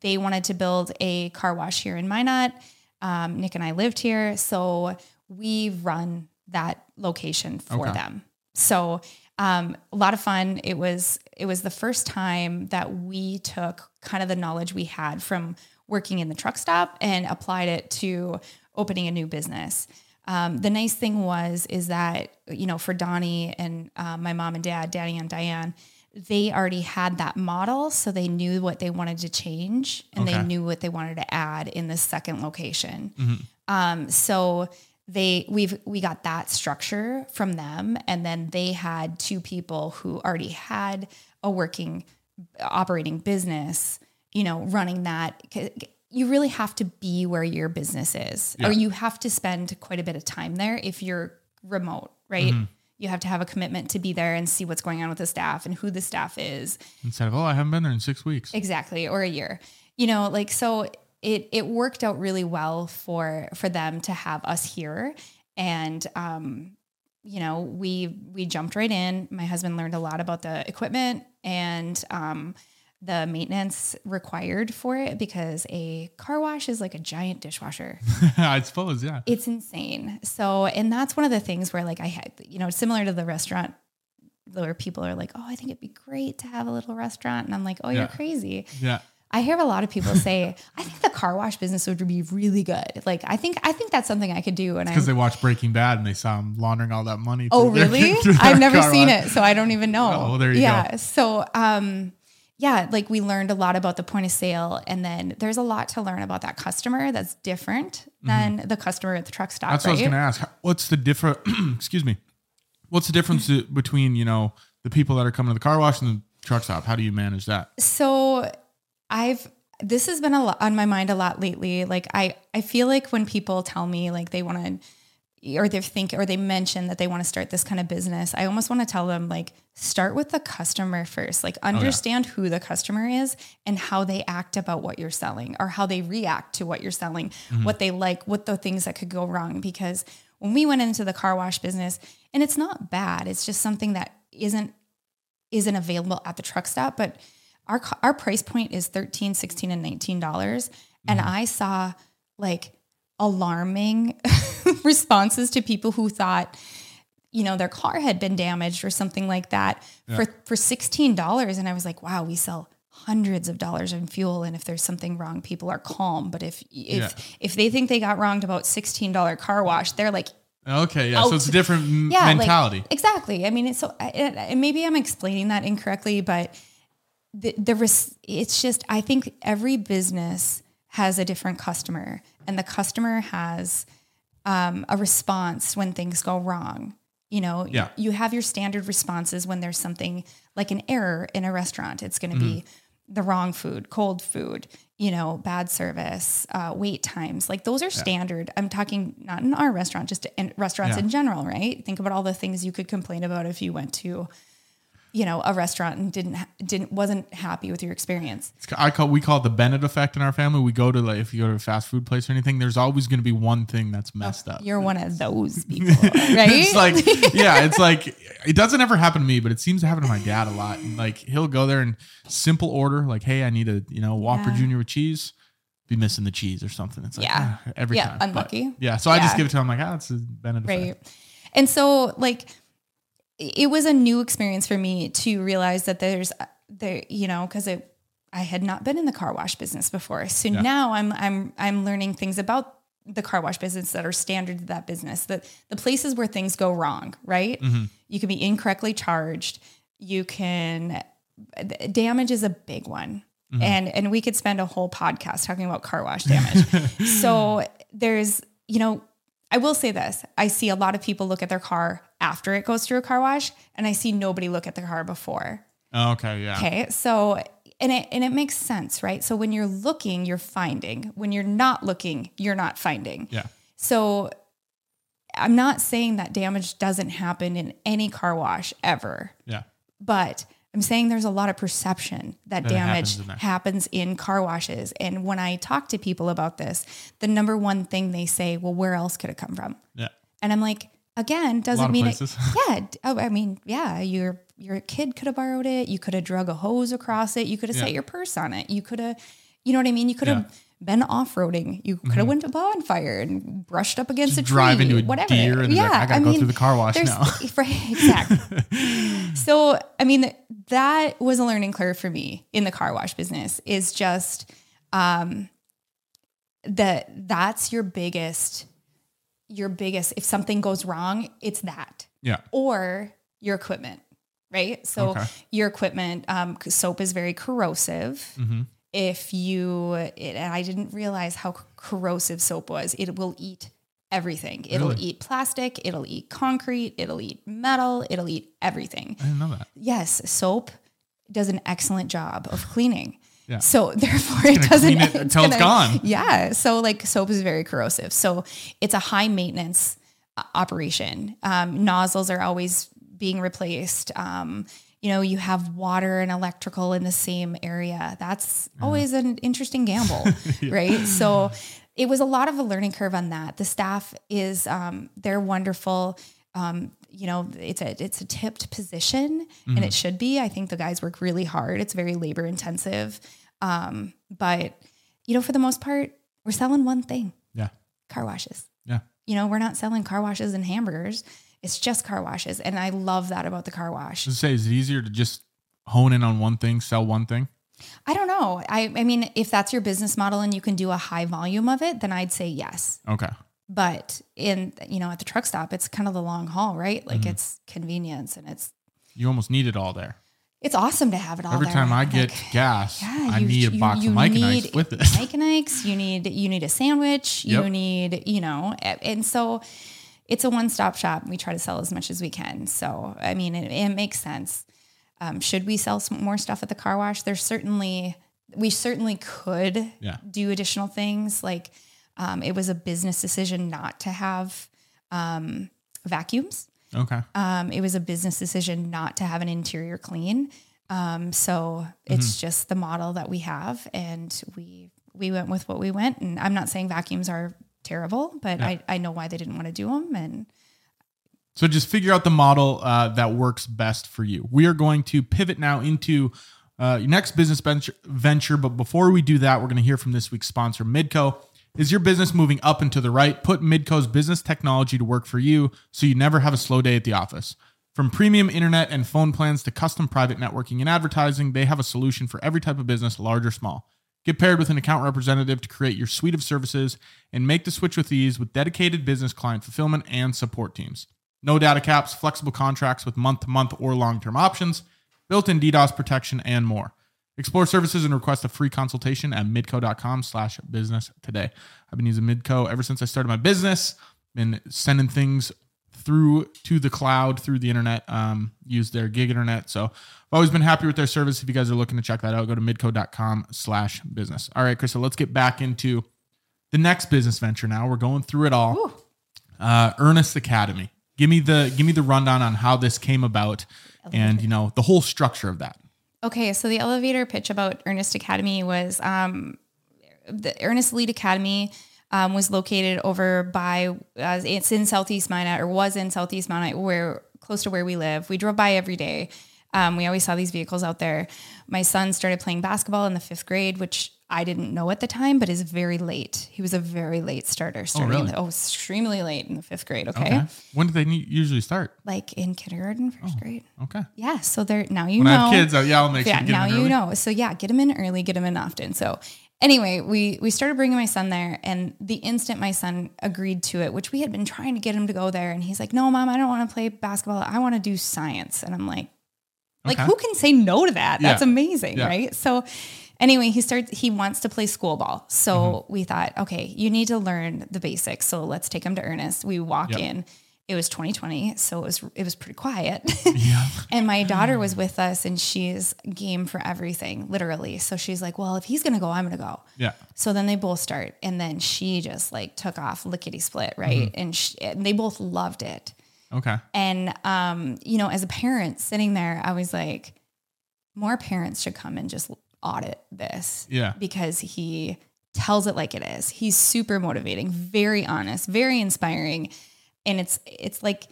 they wanted to build a car wash here in Minot. Um, Nick and I lived here, so we run that location for Okay. them. So um, a lot of fun. It was it was the first time that we took kind of the knowledge we had from working in the truck stop and applied it to opening a new business. Um, the nice thing was is that you know for Donnie and uh, my mom and dad, Danny and Diane, they already had that model, so they knew what they wanted to change and Okay. they knew what they wanted to add in the second location. Um, so they we've we got that structure from them, and then they had two people who already had a working operating business, you know, running that. You really have to be where your business is, Yeah. or you have to spend quite a bit of time there if you're remote, right? You have to have a commitment to be there and see what's going on with the staff and who the staff is. Instead of, oh, I haven't been there in six weeks. exactly or a year. You know like so it it worked out really well for for them to have us here. And um you know we we jumped right in. My husband learned a lot about the equipment and um the maintenance required for it because a car wash is like a giant dishwasher I suppose, yeah. it's insane. So, and that's one of the things where, like, I had, you know, similar to the restaurant where people are like, oh, I think it'd be great to have a little restaurant. And I'm like, oh, Yeah. you're crazy. Yeah. I hear a lot of people say, I think the car wash business would be really good. Like, I think, I think that's something I could do. And Because they watched Breaking Bad and they saw him laundering all that money. oh, really? their I've never seen wash. it. So I don't even know. Oh, well, there you go. yeah. So, um, yeah, like we learned a lot about the point of sale, and then there's a lot to learn about that customer that's different than the customer at the truck stop. Mm-hmm. That's what I was going to ask. What's the different? excuse me. What's the difference between you know the people that are coming to the car wash and the truck stop? How do you manage that? So I've this has been a lot on my mind a lot lately. Like I I feel like when people tell me like they want to or they think or they mention that they want to start this kind of business, I almost want to tell them like start with the customer first. Like understand who the customer is and how they act about what you're selling or how they react to what you're selling, what they like, what the things that could go wrong because when we went into the car wash business and it's not bad, it's just something that isn't isn't available at the truck stop, but our our price point is 13 16 and 19 dollars and Mm-hmm. i saw like alarming responses to people who thought you know their car had been damaged or something like that for for 16 dollars and i was like wow we sell hundreds of dollars in fuel and if there's something wrong people are calm but if if Yeah. if they think they got wronged about 16 dollar car wash they're like Okay, yeah. So it's a different yeah, like- mentality. exactly. I mean, it's so and maybe I'm explaining that incorrectly, but the the res, it's just I think every business has a different customer, and the customer has um, a response when things go wrong. You know, Yeah. you have your standard responses when there's something like an error in a restaurant. It's going to be Mm-hmm. the wrong food, cold food, you know, bad service, uh, wait times. Like those are standard. I'm talking not in our restaurant, just in restaurants Yeah. in general, right? Think about all the things you could complain about if you went to, you know, a restaurant and didn't didn't wasn't happy with your experience. I call we call it the Bennett effect in our family. We go to like if you go to a fast food place or anything, there's always going to be one thing that's messed up. You're one of those people, right? It's like yeah, it's like it doesn't ever happen to me, but it seems to happen to my dad a lot. And like he'll go there and simple order like, hey, I need a you know Whopper Yeah. Junior with cheese. Be missing the cheese or something. It's like Yeah. ah, every Yeah, time. But, unlucky. yeah, so I just give it to him like ah, it's a Bennett effect. right and so like it was a new experience for me to realize that there's uh, there you know because it i had not been in the car wash business before so now i'm i'm i'm learning things about the car wash business that are standard to that business the the places where things go wrong right mm-hmm. you can be incorrectly charged You can damage is a big one. Mm-hmm. And and we could spend a whole podcast talking about car wash damage. so there's, you know, I will say this. I see a lot of people look at their car after it goes through a car wash and I see nobody look at the car before. Oh, okay, yeah. Okay. So and it and it makes sense, right? So when you're looking, you're finding. When you're not looking, you're not finding. Yeah. So I'm not saying that damage doesn't happen in any car wash ever, Yeah. but I'm saying there's a lot of perception that, That damage happens in happens in car washes. And when I talk to people about this, the number one thing they say, well, where else could it come from? Yeah. And I'm like, again, doesn't mean it. Yeah. Oh, I mean, yeah, your your kid could have borrowed it. You could have drug a hose across it. You could have Yeah. set your purse on it. You could have, you know what I mean? You could have Yeah. Mm-hmm. been off roading. You could have went to bonfire and brushed up against a tree. drive into a whatever. deer and yeah, like, I gotta go through the car wash now. Right, exactly. so, I mean, that was a learning curve for me in the car wash business. Is just um, that that's your biggest, your biggest. If something goes wrong, it's that Yeah. or your equipment, right? So Okay. your equipment, um, soap is very corrosive. Mm-hmm. If you, it, and I didn't realize how corrosive soap was. It will eat everything. It'll Really? eat plastic. It'll eat concrete. It'll eat metal. It'll eat everything. I didn't know that. Yes, soap does an excellent job of cleaning. Yeah. So therefore, it doesn't it until it's gone. Yeah. So like soap is very corrosive. So it's a high maintenance uh, operation. Um, nozzles are always being replaced. Um, you know, you have water and electrical in the same area. That's always an interesting gamble, right? So it was a lot of a learning curve on that. The staff is um, they're wonderful. Um, you know, it's a it's a tipped position, and it should be. I think the guys work really hard. It's very labor intensive, um, but you know, for the most part, we're selling one thing: Yeah. car washes. Yeah. You know, we're not selling car washes and hamburgers. It's just car washes, and I love that about the car wash. Just say, is it easier to just hone in on one thing, sell one thing? I don't know. I I mean, if that's your business model and you can do a high volume of it, then I'd say yes. Okay. But in you know, at the truck stop, it's kind of the long haul, right? Like Mm-hmm. it's convenience and it's You almost need it all there. It's awesome to have it all Every there. time I Like, get gas, yeah, I you- need a you- box you of Mike and Ike's with this. Mike and Ike's, you need you need a sandwich, Yep. you need, you know, and so it's a one-stop shop. We try to sell as much as we can. So I mean, it, it makes sense. Um, should we sell some more stuff at the car wash? There's certainly we certainly could Yeah. do additional things. Like um, it was a business decision not to have um, vacuums. Okay. Um, it was a business decision not to have an interior clean. Um, so it's Mm-hmm. just the model that we have, and we we went with what we went. And I'm not saying vacuums are terrible, but I, I know why they didn't want to do them. And So just figure out the model uh, that works best for you. We are going to pivot now into uh, your next business venture, venture. But before we do that, we're going to hear from this week's sponsor, Midco. Is your business moving up and to the right? Put Midco's business technology to work for you so you never have a slow day at the office. From premium internet and phone plans to custom private networking and advertising, they have a solution for every type of business, large or small. Get paired with an account representative to create your suite of services and make the switch with ease with dedicated business client fulfillment and support teams. No data caps, flexible contracts with month to month or long term options, built in DDoS protection, and more. Explore services and request a free consultation at midco.com slash business today. I've been using Midco ever since I started my business, been sending things through to the cloud through the internet, um, use their gig internet. So I've always been happy with their service. If you guys are looking to check that out, go to midco.com slash business. All right, Krista, let's get back into the next business venture now. We're going through it all. Ooh. Uh, Earnest Academy. Give me the give me the rundown on how this came about and you know the whole structure of that. Okay, so the elevator pitch about Earnest Academy was um, the Earnest Elite Academy um, was located over by uh, it's in Southeast Minot or was in Southeast Minot, where close to where we live. We drove by every day. Um, we always saw these vehicles out there. My son started playing basketball in the fifth grade, which I didn't know at the time, but is very late. He was a very late starter, oh, starting really? in the, oh extremely late in the fifth grade. Okay, Okay. When did they usually start? like in kindergarten, first oh, grade. Okay. Yeah, so there now you know. When know I have kids, oh, yeah, I'll make sure yeah, get now you know. So yeah, get them in early, get them in often. So anyway, we we started bringing my son there, and the instant my son agreed to it, which we had been trying to get him to go there, and he's like, "No, mom, I don't want to play basketball. I want to do science." And I'm like, Like who can say no to that? That's Yeah. amazing, Yeah. right? So anyway, he starts he wants to play school ball. So Mm-hmm. we thought, okay, you need to learn the basics. So let's take him to Ernest. We walk Yep. in. It was 2020, so it was it was pretty quiet. Yeah. and my daughter was with us and she's game for everything, literally. So she's like, "Well, if he's going to go, I'm going to go." Yeah. So then they both start, and then she just like took off lickety split, right? Mm-hmm. And, she, and they both loved it. Okay. And um, you know, as a parent sitting there, I was like, more parents should come and just audit this. Yeah. Because he tells it like it is. He's super motivating, very honest, very inspiring. And it's it's like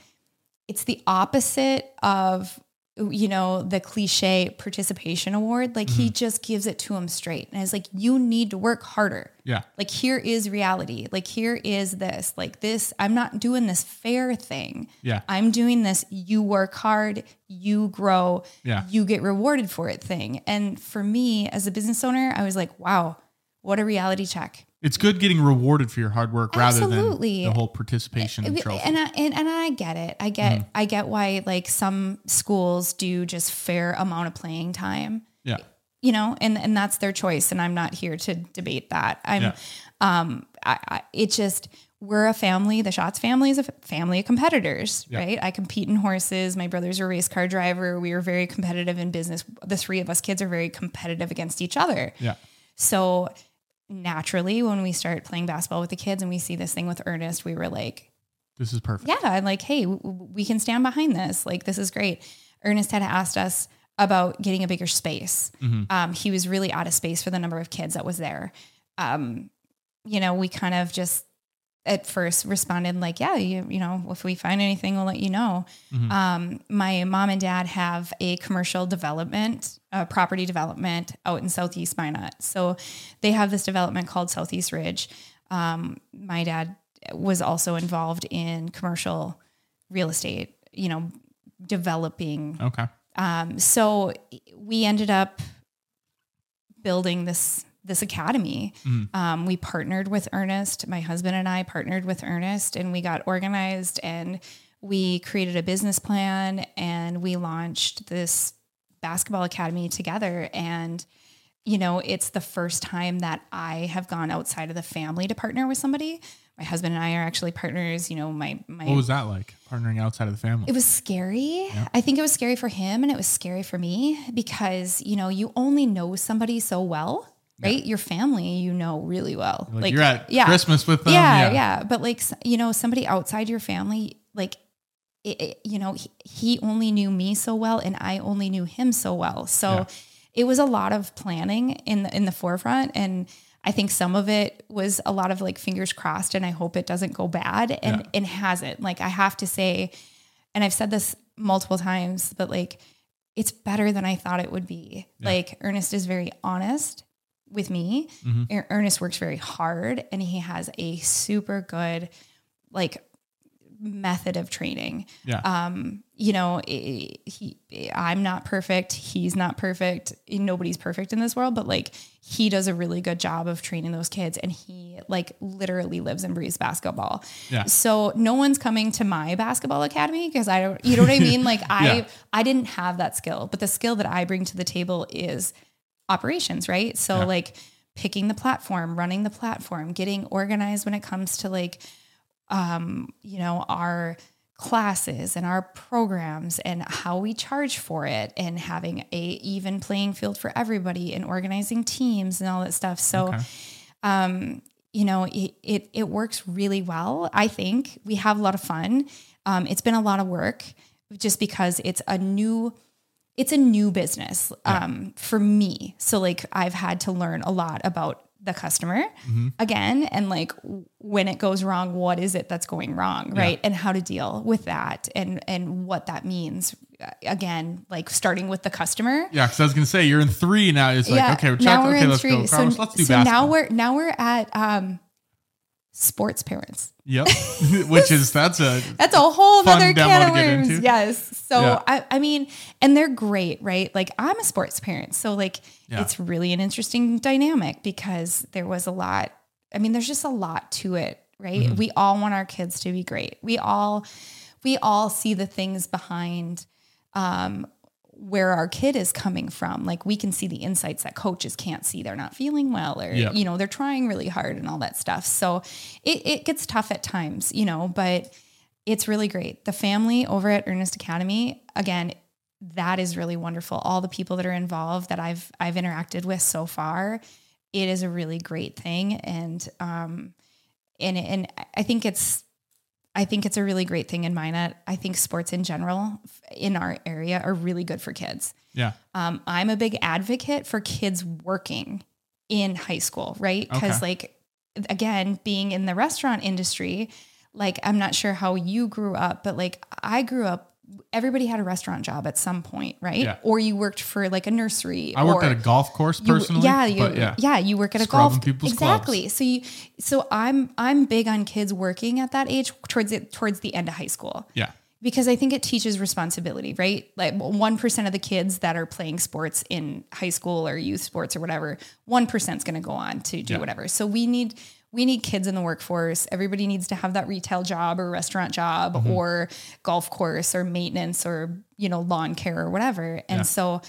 it's the opposite of you know the cliche participation award like he mm-hmm. just gives it to him straight. And it's like you need to work harder. Yeah. like here is reality. Like here is this. Like this i'm not doing this fair thing. Yeah. i'm doing this you work hard you grow Yeah. you get rewarded for it thing. And for me as a business owner i was like wow what a reality check It's good getting rewarded for your hard work rather Absolutely. than the whole participation trophy. and I, and, and I get it. I get Mm-hmm. I get why like some schools do just fair amount of playing time. yeah. You know, and and that's their choice, and I'm not here to debate that. I'm, Yeah. um, I, I it just we're a family. The Schatz family is a family of competitors, Yeah. right? I compete in horses. My brother's a race car driver. We are very competitive in business. The three of us kids are very competitive against each other. Yeah. So naturally, when we start playing basketball with the kids and we see this thing with Ernest, we were like, This is perfect. yeah, I'm like, hey, w- we can stand behind this. Like, this is great. Ernest had asked us about getting a bigger space. Um, he was really out of space for the number of kids that was there. Um, you know, we kind of just at first responded like, yeah, you, you know, if we find anything, we'll let you know. Um, my mom and dad have a commercial development, uh, property development out in Southeast Minot. So they have this development called Southeast Ridge. Um, my dad was also involved in commercial real estate, you know, developing. Okay. Um, so we ended up building this this academy. Um, we partnered with Ernest. My husband and I partnered with Ernest, and we got organized and we created a business plan and we launched this basketball academy together. And you know, it's the first time that I have gone outside of the family to partner with somebody. My husband and I are actually partners. You know, my my What was that like? Partnering outside of the family. it was scary. I think it was scary for him and it was scary for me because, you know, you only know somebody so well, right? Your family, you know really well. like, you're at yeah. Christmas with them. yeah, yeah, But like, you know, somebody outside your family, like, it, it- you know, he, he only knew me so well and I only knew him so well. So Yeah. it was a lot of planning in the, in the forefront. And I think some of it was a lot of like fingers crossed and I hope it doesn't go bad and, Yeah. and hasn't. Like, I have to say, and I've said this multiple times, but like, it's better than I thought it would be. Like, Ernest is very honest with me. Mm-hmm. Er- Ernest works very hard and he has a super good, like, method of training. Yeah. Um, you know, he, I'm not perfect. He's not perfect. Nobody's perfect in this world, but like he does a really good job of training those kids and he like literally lives and breathes basketball. Yeah. So no one's coming to my basketball academy because I don't, you know what I mean? Like I, Yeah. I didn't have that skill, but the skill that I bring to the table is operations, right? So Yeah. like picking the platform, running the platform, getting organized when it comes to like um, you know, our classes and our programs and how we charge for it and having a even playing field for everybody and organizing teams and all that stuff. So Okay. um, you know, it, it it works really well. I think we have a lot of fun. Um, it's been a lot of work just because it's a new it's a new business um, for me. So like I've had to learn a lot about the customer again and like when it goes wrong what is it that's going wrong right? And how to deal with that and and what that means Uh, again like starting with the customer. Yeah, because I was gonna say you're in three now. It's like okay, we're now we're Okay, in let's three. So, let's do so now we're now we're at um, sports parents. yep, which is that's a That's a whole other can of worms. Yes. So Yeah. I, I mean, and they're great, right? Like I'm a sports parent, so like Yeah. it's really an interesting dynamic because there was a lot. I mean, there's just a lot to it, right? Mm-hmm. We all want our kids to be great. We all, we all see the things behind um, where our kid is coming from. Like we can see the insights that coaches can't see. They're not feeling well or, Yeah. you know, they're trying really hard and all that stuff. So it, it gets tough at times, you know, but it's really great. The family over at Earnest Academy, again, that is really wonderful. All the people that are involved that I've I've interacted with so far, it is a really great thing. And um and and I think it's I think it's a really great thing in Minot. I think sports in general in our area are really good for kids. Yeah. Um, I'm a big advocate for kids working in high school, right? Because, Okay. like, again, being in the restaurant industry, like, I'm not sure how you grew up, but like, I grew up, everybody had a restaurant job at some point, right? Yeah. Or you worked for like a nursery. I worked or, at a golf course you- personally. yeah, you, but yeah, yeah. you work at a golf. people's exactly. So you, so I'm I'm big on kids working at that age towards it towards the end of high school Yeah. because I think it teaches responsibility, right? Like one percent of the kids that are playing sports in high school or youth sports or whatever, one percent is going to go on to do Yeah. whatever. So we need we need kids in the workforce. Everybody needs to have that retail job or restaurant job Mm-hmm. or golf course or maintenance or you know lawn care or whatever. And Yeah. so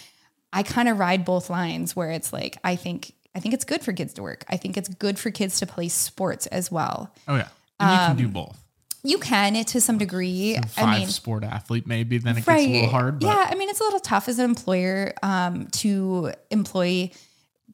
I kind of ride both lines where it's like I think I think it's good for kids to work. I think it's good for kids to play sports as well. Oh yeah. And you can Um, do both. You can it to some degree. Five I mean, sport athlete, maybe then it gets a little hard. But yeah, I mean, it's a little tough as an employer um, to employ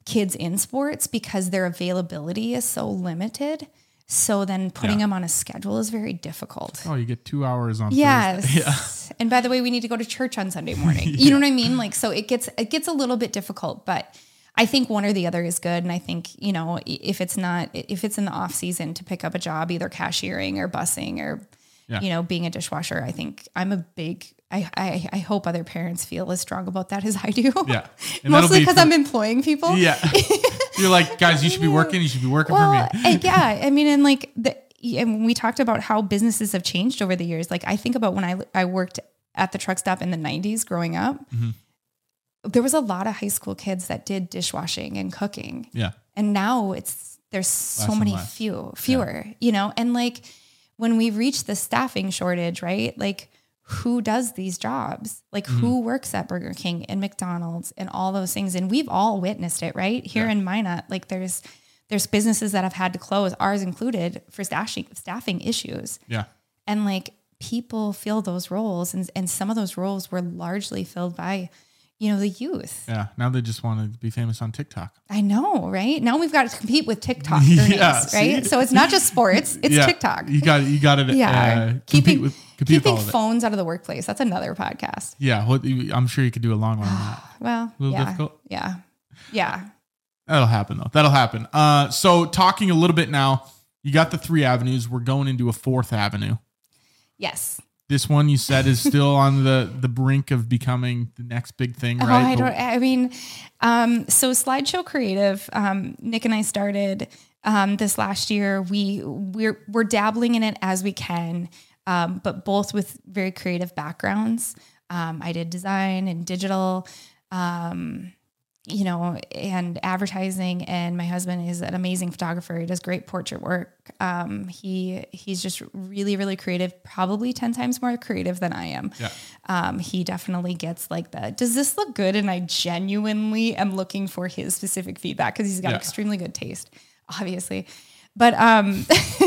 kids in sports because their availability is so limited. So then putting Yeah. them on a schedule is very difficult. oh, you get two hours on. Yes. Thursday. Yeah. And by the way, we need to go to church on Sunday morning. You know what I mean? Like, so it gets it gets a little bit difficult, but I think one or the other is good. And I think you know if it's not if it's in the off season to pick up a job, either cashiering or busing or Yeah. you know being a dishwasher, I think I'm a big. I, I, I hope other parents feel as strong about that as I do. Yeah. Mostly because for- I'm employing people. Yeah. You're like, guys, you should be working. You should be working Well, for me. yeah, I mean, and like the, and we talked about how businesses have changed over the years. Like I think about when I I worked at the truck stop in the '90s, growing up. Mm-hmm. There was a lot of high school kids that did dishwashing and cooking, Yeah. and now it's there's so Less many few fewer, you know. And like when we reach the staffing shortage, right? Like who does these jobs? Like Mm-hmm. who works at Burger King and McDonald's and all those things? And we've all witnessed it, right? Here Yeah. in Minot, like there's there's businesses that have had to close, ours included, for staffing staffing issues. Yeah. And like people fill those roles and and some of those roles were largely filled by, you know, the youth. Yeah. Now they just want to be famous on TikTok. I know, right? Now we've got to compete with TikTok earnings, Yeah, right? So it's not just sports, it's yeah. TikTok. You got it. you got to Yeah. uh, keeping with keeping it. phones out of the workplace. That's another podcast. Yeah. What, I'm sure you could do a long one on that. Well, little yeah, difficult? yeah, yeah. That'll happen though. That'll happen. Uh, so talking a little bit now, you got the three avenues. We're going into a fourth avenue. Yes. This one you said is still on the the brink of becoming the next big thing, Oh, right? I don't. I mean, um, so slideshow creative. Um, Nick and I started um, this last year. We we're we're dabbling in it as we can, um, but both with very creative backgrounds. Um, I did design and digital. Um, you know, and advertising. And my husband is an amazing photographer. He does great portrait work. Um, he he's just really, really creative. Probably ten times more creative than I am. Yeah. Um, he definitely gets like the does this look good? And I genuinely am looking for his specific feedback because he's got Yeah. extremely good taste, obviously. But um,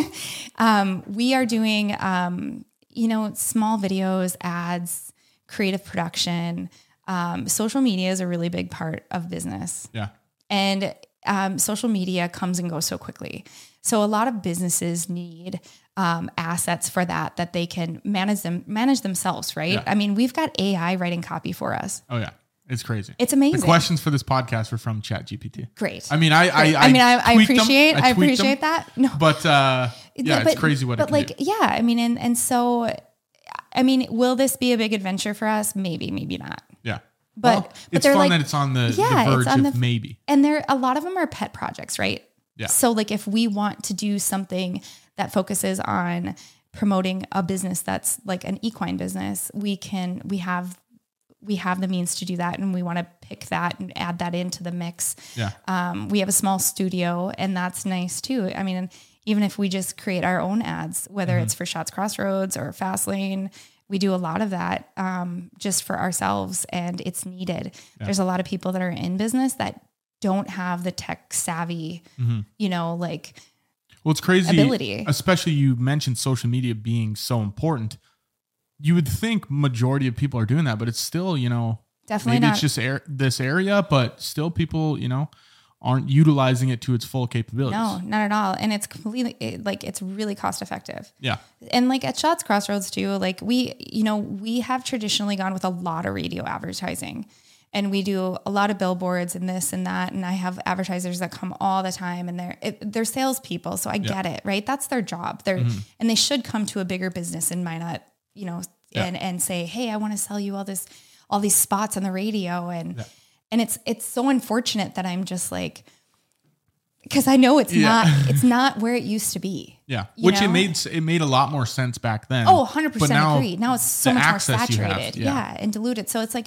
um, we are doing um, you know small videos, ads, creative production. Um, social media is a really big part of business Yeah. and um, social media comes and goes so quickly. So a lot of businesses need um, assets for that that they can manage them manage themselves, right? Yeah. I mean, we've got AI writing copy for us. Oh yeah. It's crazy. It's amazing. The questions for this podcast were from ChatGPT. Great. I mean, I I, I mean, I, I tweaked them. appreciate I, tweaked them, appreciate that. No, But uh, yeah, but, it's crazy what but like do. yeah, I mean, and and so, I mean, will this be a big adventure for us? Maybe, maybe not. But- Well, but it's they're fun like- that it's on the, Yeah, the it's verge on of the- maybe. And there, a lot of them are pet projects, right? Yeah. So, like, if we want to do something that focuses on promoting a business that's like an equine business, we can, we have, we have the means to do that, and we want to pick that and add that into the mix. Yeah. Um, we have a small studio, and that's nice too. I mean, even if we just create our own ads, whether Mm-hmm. it's for Schatz Crossroads or Fastlane we do a lot of that um, just for ourselves and it's needed. There's a lot of people that are in business that don't have the tech savvy, you know, like Well, it's crazy. Ability. Especially you mentioned social media being so important. You would think majority of people are doing that, but it's still, you know, definitely maybe not. it's just air, this area, but still people, you know, aren't utilizing it to its full capabilities. no, not at all. And it's completely it, like it's really cost effective. Yeah. and like at Schatz Crossroads too, like we, you know, we have traditionally gone with a lot of radio advertising. And we do a lot of billboards and this and that. And I have advertisers that come all the time and they're it, they're salespeople. So I get it, right? That's their job. They're mm-hmm. and they should come to a bigger business and Minot, you know, and and say, Hey, I want to sell you all this all these spots on the radio. And and it's it's so unfortunate that I'm just like because I know it's Yeah. not it's not where it used to be. Yeah. Which it made it made a lot more sense back then. Oh, 100% But now agree. Now it's so much more you have, saturated. yeah. yeah. and diluted. So it's like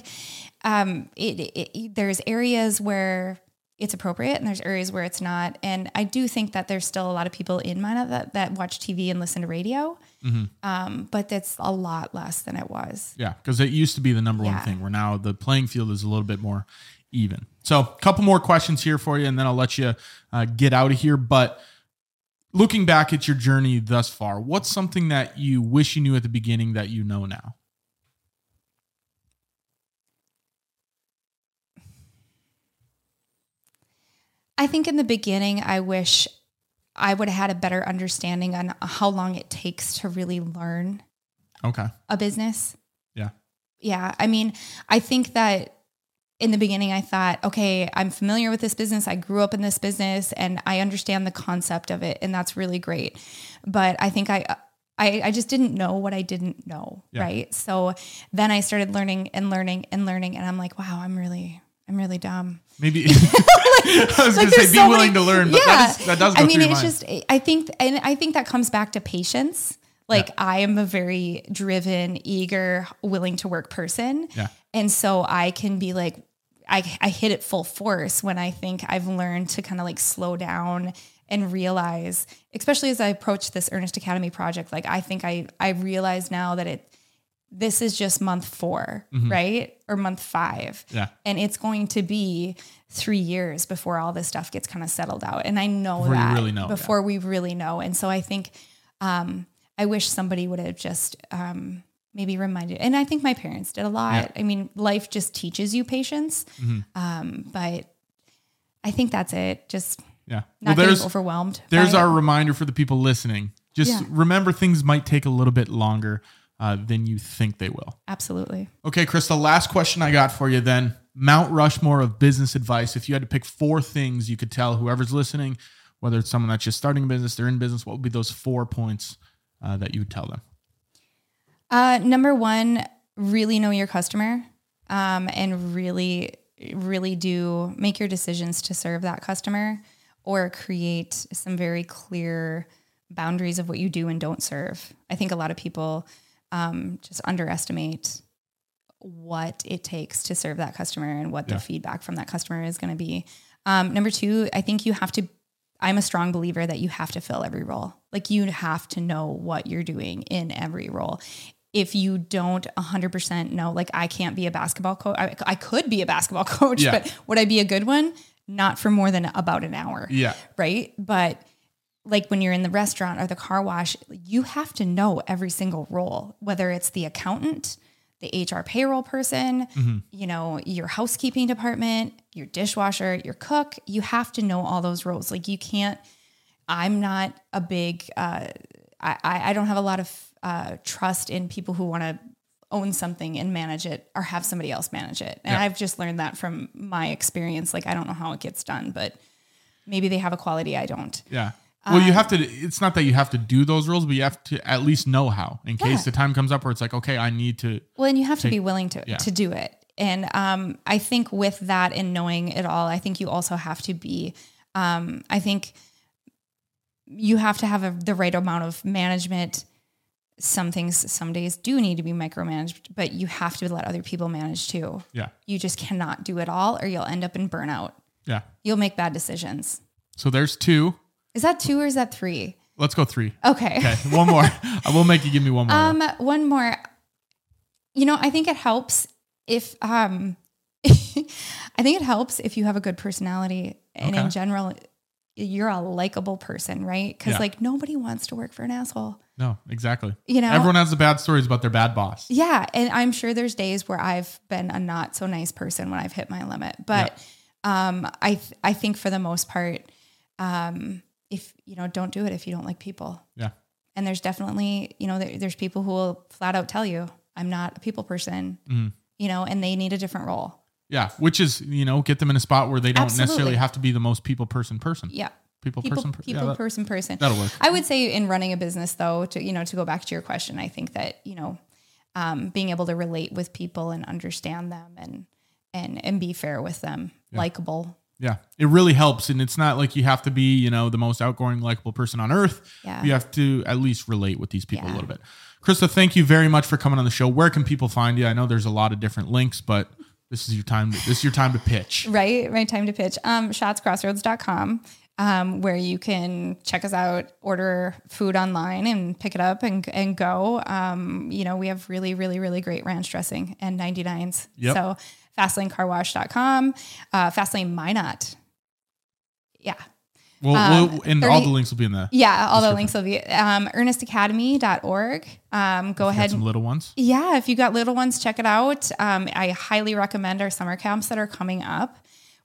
um, it, it, it- there's areas where it's appropriate and there's areas where it's not. And I do think that there's still a lot of people in Minot that, that watch TV and listen to radio. Mm-hmm. Um, but that's a lot less than it was. Yeah, because it used to be the number one Yeah. thing. Where now the playing field is a little bit more even. So, a couple more questions here for you, and then I'll let you uh, get out of here. But looking back at your journey thus far, what's something that you wish you knew at the beginning that you know now? I think in the beginning, I wish I would have had a better understanding on how long it takes to really learn Okay. a business. Yeah. Yeah. I mean, I think that in the beginning, I thought, okay, I'm familiar with this business. I grew up in this business and I understand the concept of it. And that's really great. But I think I, I, I just didn't know what I didn't know. Yeah. Right. So then I started learning and learning and learning. And I'm like, wow, I'm really, I'm really dumb. Maybe I was going to say be so willing many- to learn, but that, is, that does I mean, it's just, I think, and I think that comes back to patience. Like I am a very driven, eager, willing to work person. Yeah. And so I can be like, I, I hit it full force when I think I've learned to kind of like slow down and realize, especially as I approach this Earnest Academy project, like I think I, I realize now that it, this is just month 4 right? Or month five. Mm-hmm. Yeah. And it's going to be three years before all this stuff gets kind of settled out. And I know Before that really know, yeah. before we really know. And so I think, um, I wish somebody would have just, um, maybe reminded, and I think my parents did a lot. I mean, life just teaches you patience. Mm-hmm. Um, but I think that's it. Just yeah. not well, there's getting overwhelmed. there's it. our reminder for the people listening. Just Yeah. remember things might take a little bit longer uh, than you think they will. absolutely. Okay, Krista, last question I got for you then. Mount Rushmore of business advice. If you had to pick four things you could tell whoever's listening, whether it's someone that's just starting a business, they're in business, what would be those four points uh, that you would tell them? Uh, number one, really know your customer um, and really, really do make your decisions to serve that customer or create some very clear boundaries of what you do and don't serve. I think a lot of people um, just underestimate what it takes to serve that customer and what Yeah. the feedback from that customer is going to be. Um, number two, I think you have to. I'm a strong believer that you have to fill every role. Like you have to know what you're doing in every role. If you don't 100% know, like I can't be a basketball coach. I, I could be a basketball coach, Yeah. but would I be a good one? Not for more than about an hour Yeah. right? But like when you're in the restaurant or the car wash, you have to know every single role, whether it's the accountant, the HR payroll person, you know, your housekeeping department, your dishwasher, your cook. You have to know all those roles. Like you can't. I'm not a big. Uh, I I don't have a lot of uh, trust in people who want to own something and manage it or have somebody else manage it. And Yeah. I've just learned that from my experience. Like I don't know how it gets done, but maybe they have a quality I don't. Yeah. Well, you have to, it's not that you have to do those rules, but you have to at least know how in case Yeah. the time comes up where it's like, okay, I need to. Well, and you have to be willing to yeah. to do it. And um, I think with that and knowing it all, I think you also have to be. Um, I think you have to have a, the right amount of management. Some things, some days do need to be micromanaged, but you have to let other people manage too. Yeah. You just cannot do it all, or you'll end up in burnout. Yeah. You'll make bad decisions. So there's two. Is that two or is that three? Let's go three. Okay. Okay. One more. I will make you give me one more. Um, one more. You know, I think it helps if um I think it helps if you have a good personality and Okay. in general you're a likable person, right? Cuz Yeah. like nobody wants to work for an asshole. No, exactly. You know? Everyone has the bad stories about their bad boss. Yeah, and I'm sure there's days where I've been a not so nice person when I've hit my limit, but um, I th- I think for the most part, um, if you know, don't do it if you don't like people. Yeah. And there's definitely you know there, there's people who will flat out tell you I'm not a people person, Mhm. you know, and they need a different role. Yeah, which is you know get them in a spot where they don't necessarily have to be the most people person person. Yeah, People, people person. per- people yeah, that, person person. that'll work. I would say in running a business though, to you know, to go back to your question, I think that, you know, um, being able to relate with people and understand them and and and be fair with them, likable. Yeah, it really helps, and it's not like you have to be you know the most outgoing, likable person on earth. Yeah. You have to at least relate with these people a little bit. Krista, thank you very much for coming on the show. Where can people find you? I know there's a lot of different links, but this is your time. This is your time to pitch. Right, right time to pitch. Um, schatzcrossroads.com, um, where you can check us out, order food online and pick it up and and go. Um, you know, we have really, really, really great ranch dressing and 99s. Yep. So fastlanecarwash.com, uh, fastlane minot. Yeah. Well, Um, we'll and all the links will be in the. Yeah, all the links will be um, earnestacademy.org. Um, go ahead. some little ones. Yeah, if you got little ones, check it out. Um, I highly recommend our summer camps that are coming up.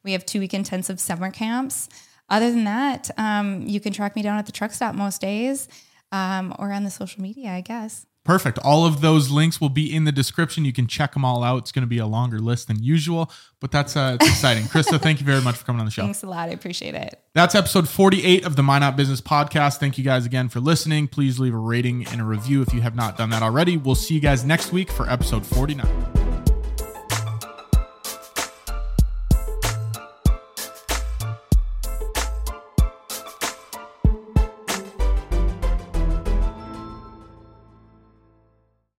We have two week intensive summer camps. Other than that, um, you can track me down at the truck stop most days um, or on the social media, I guess. Perfect. All of those links will be in the description. You can check them all out. It's going to be a longer list than usual, but that's uh, it's exciting. Krista, thank you very much for coming on the show. Thanks a lot. I appreciate it. That's episode 48 of the Minot Business podcast. Thank you guys again for listening. Please leave a rating and a review if you have not done that already. We'll see you guys next week for episode 49.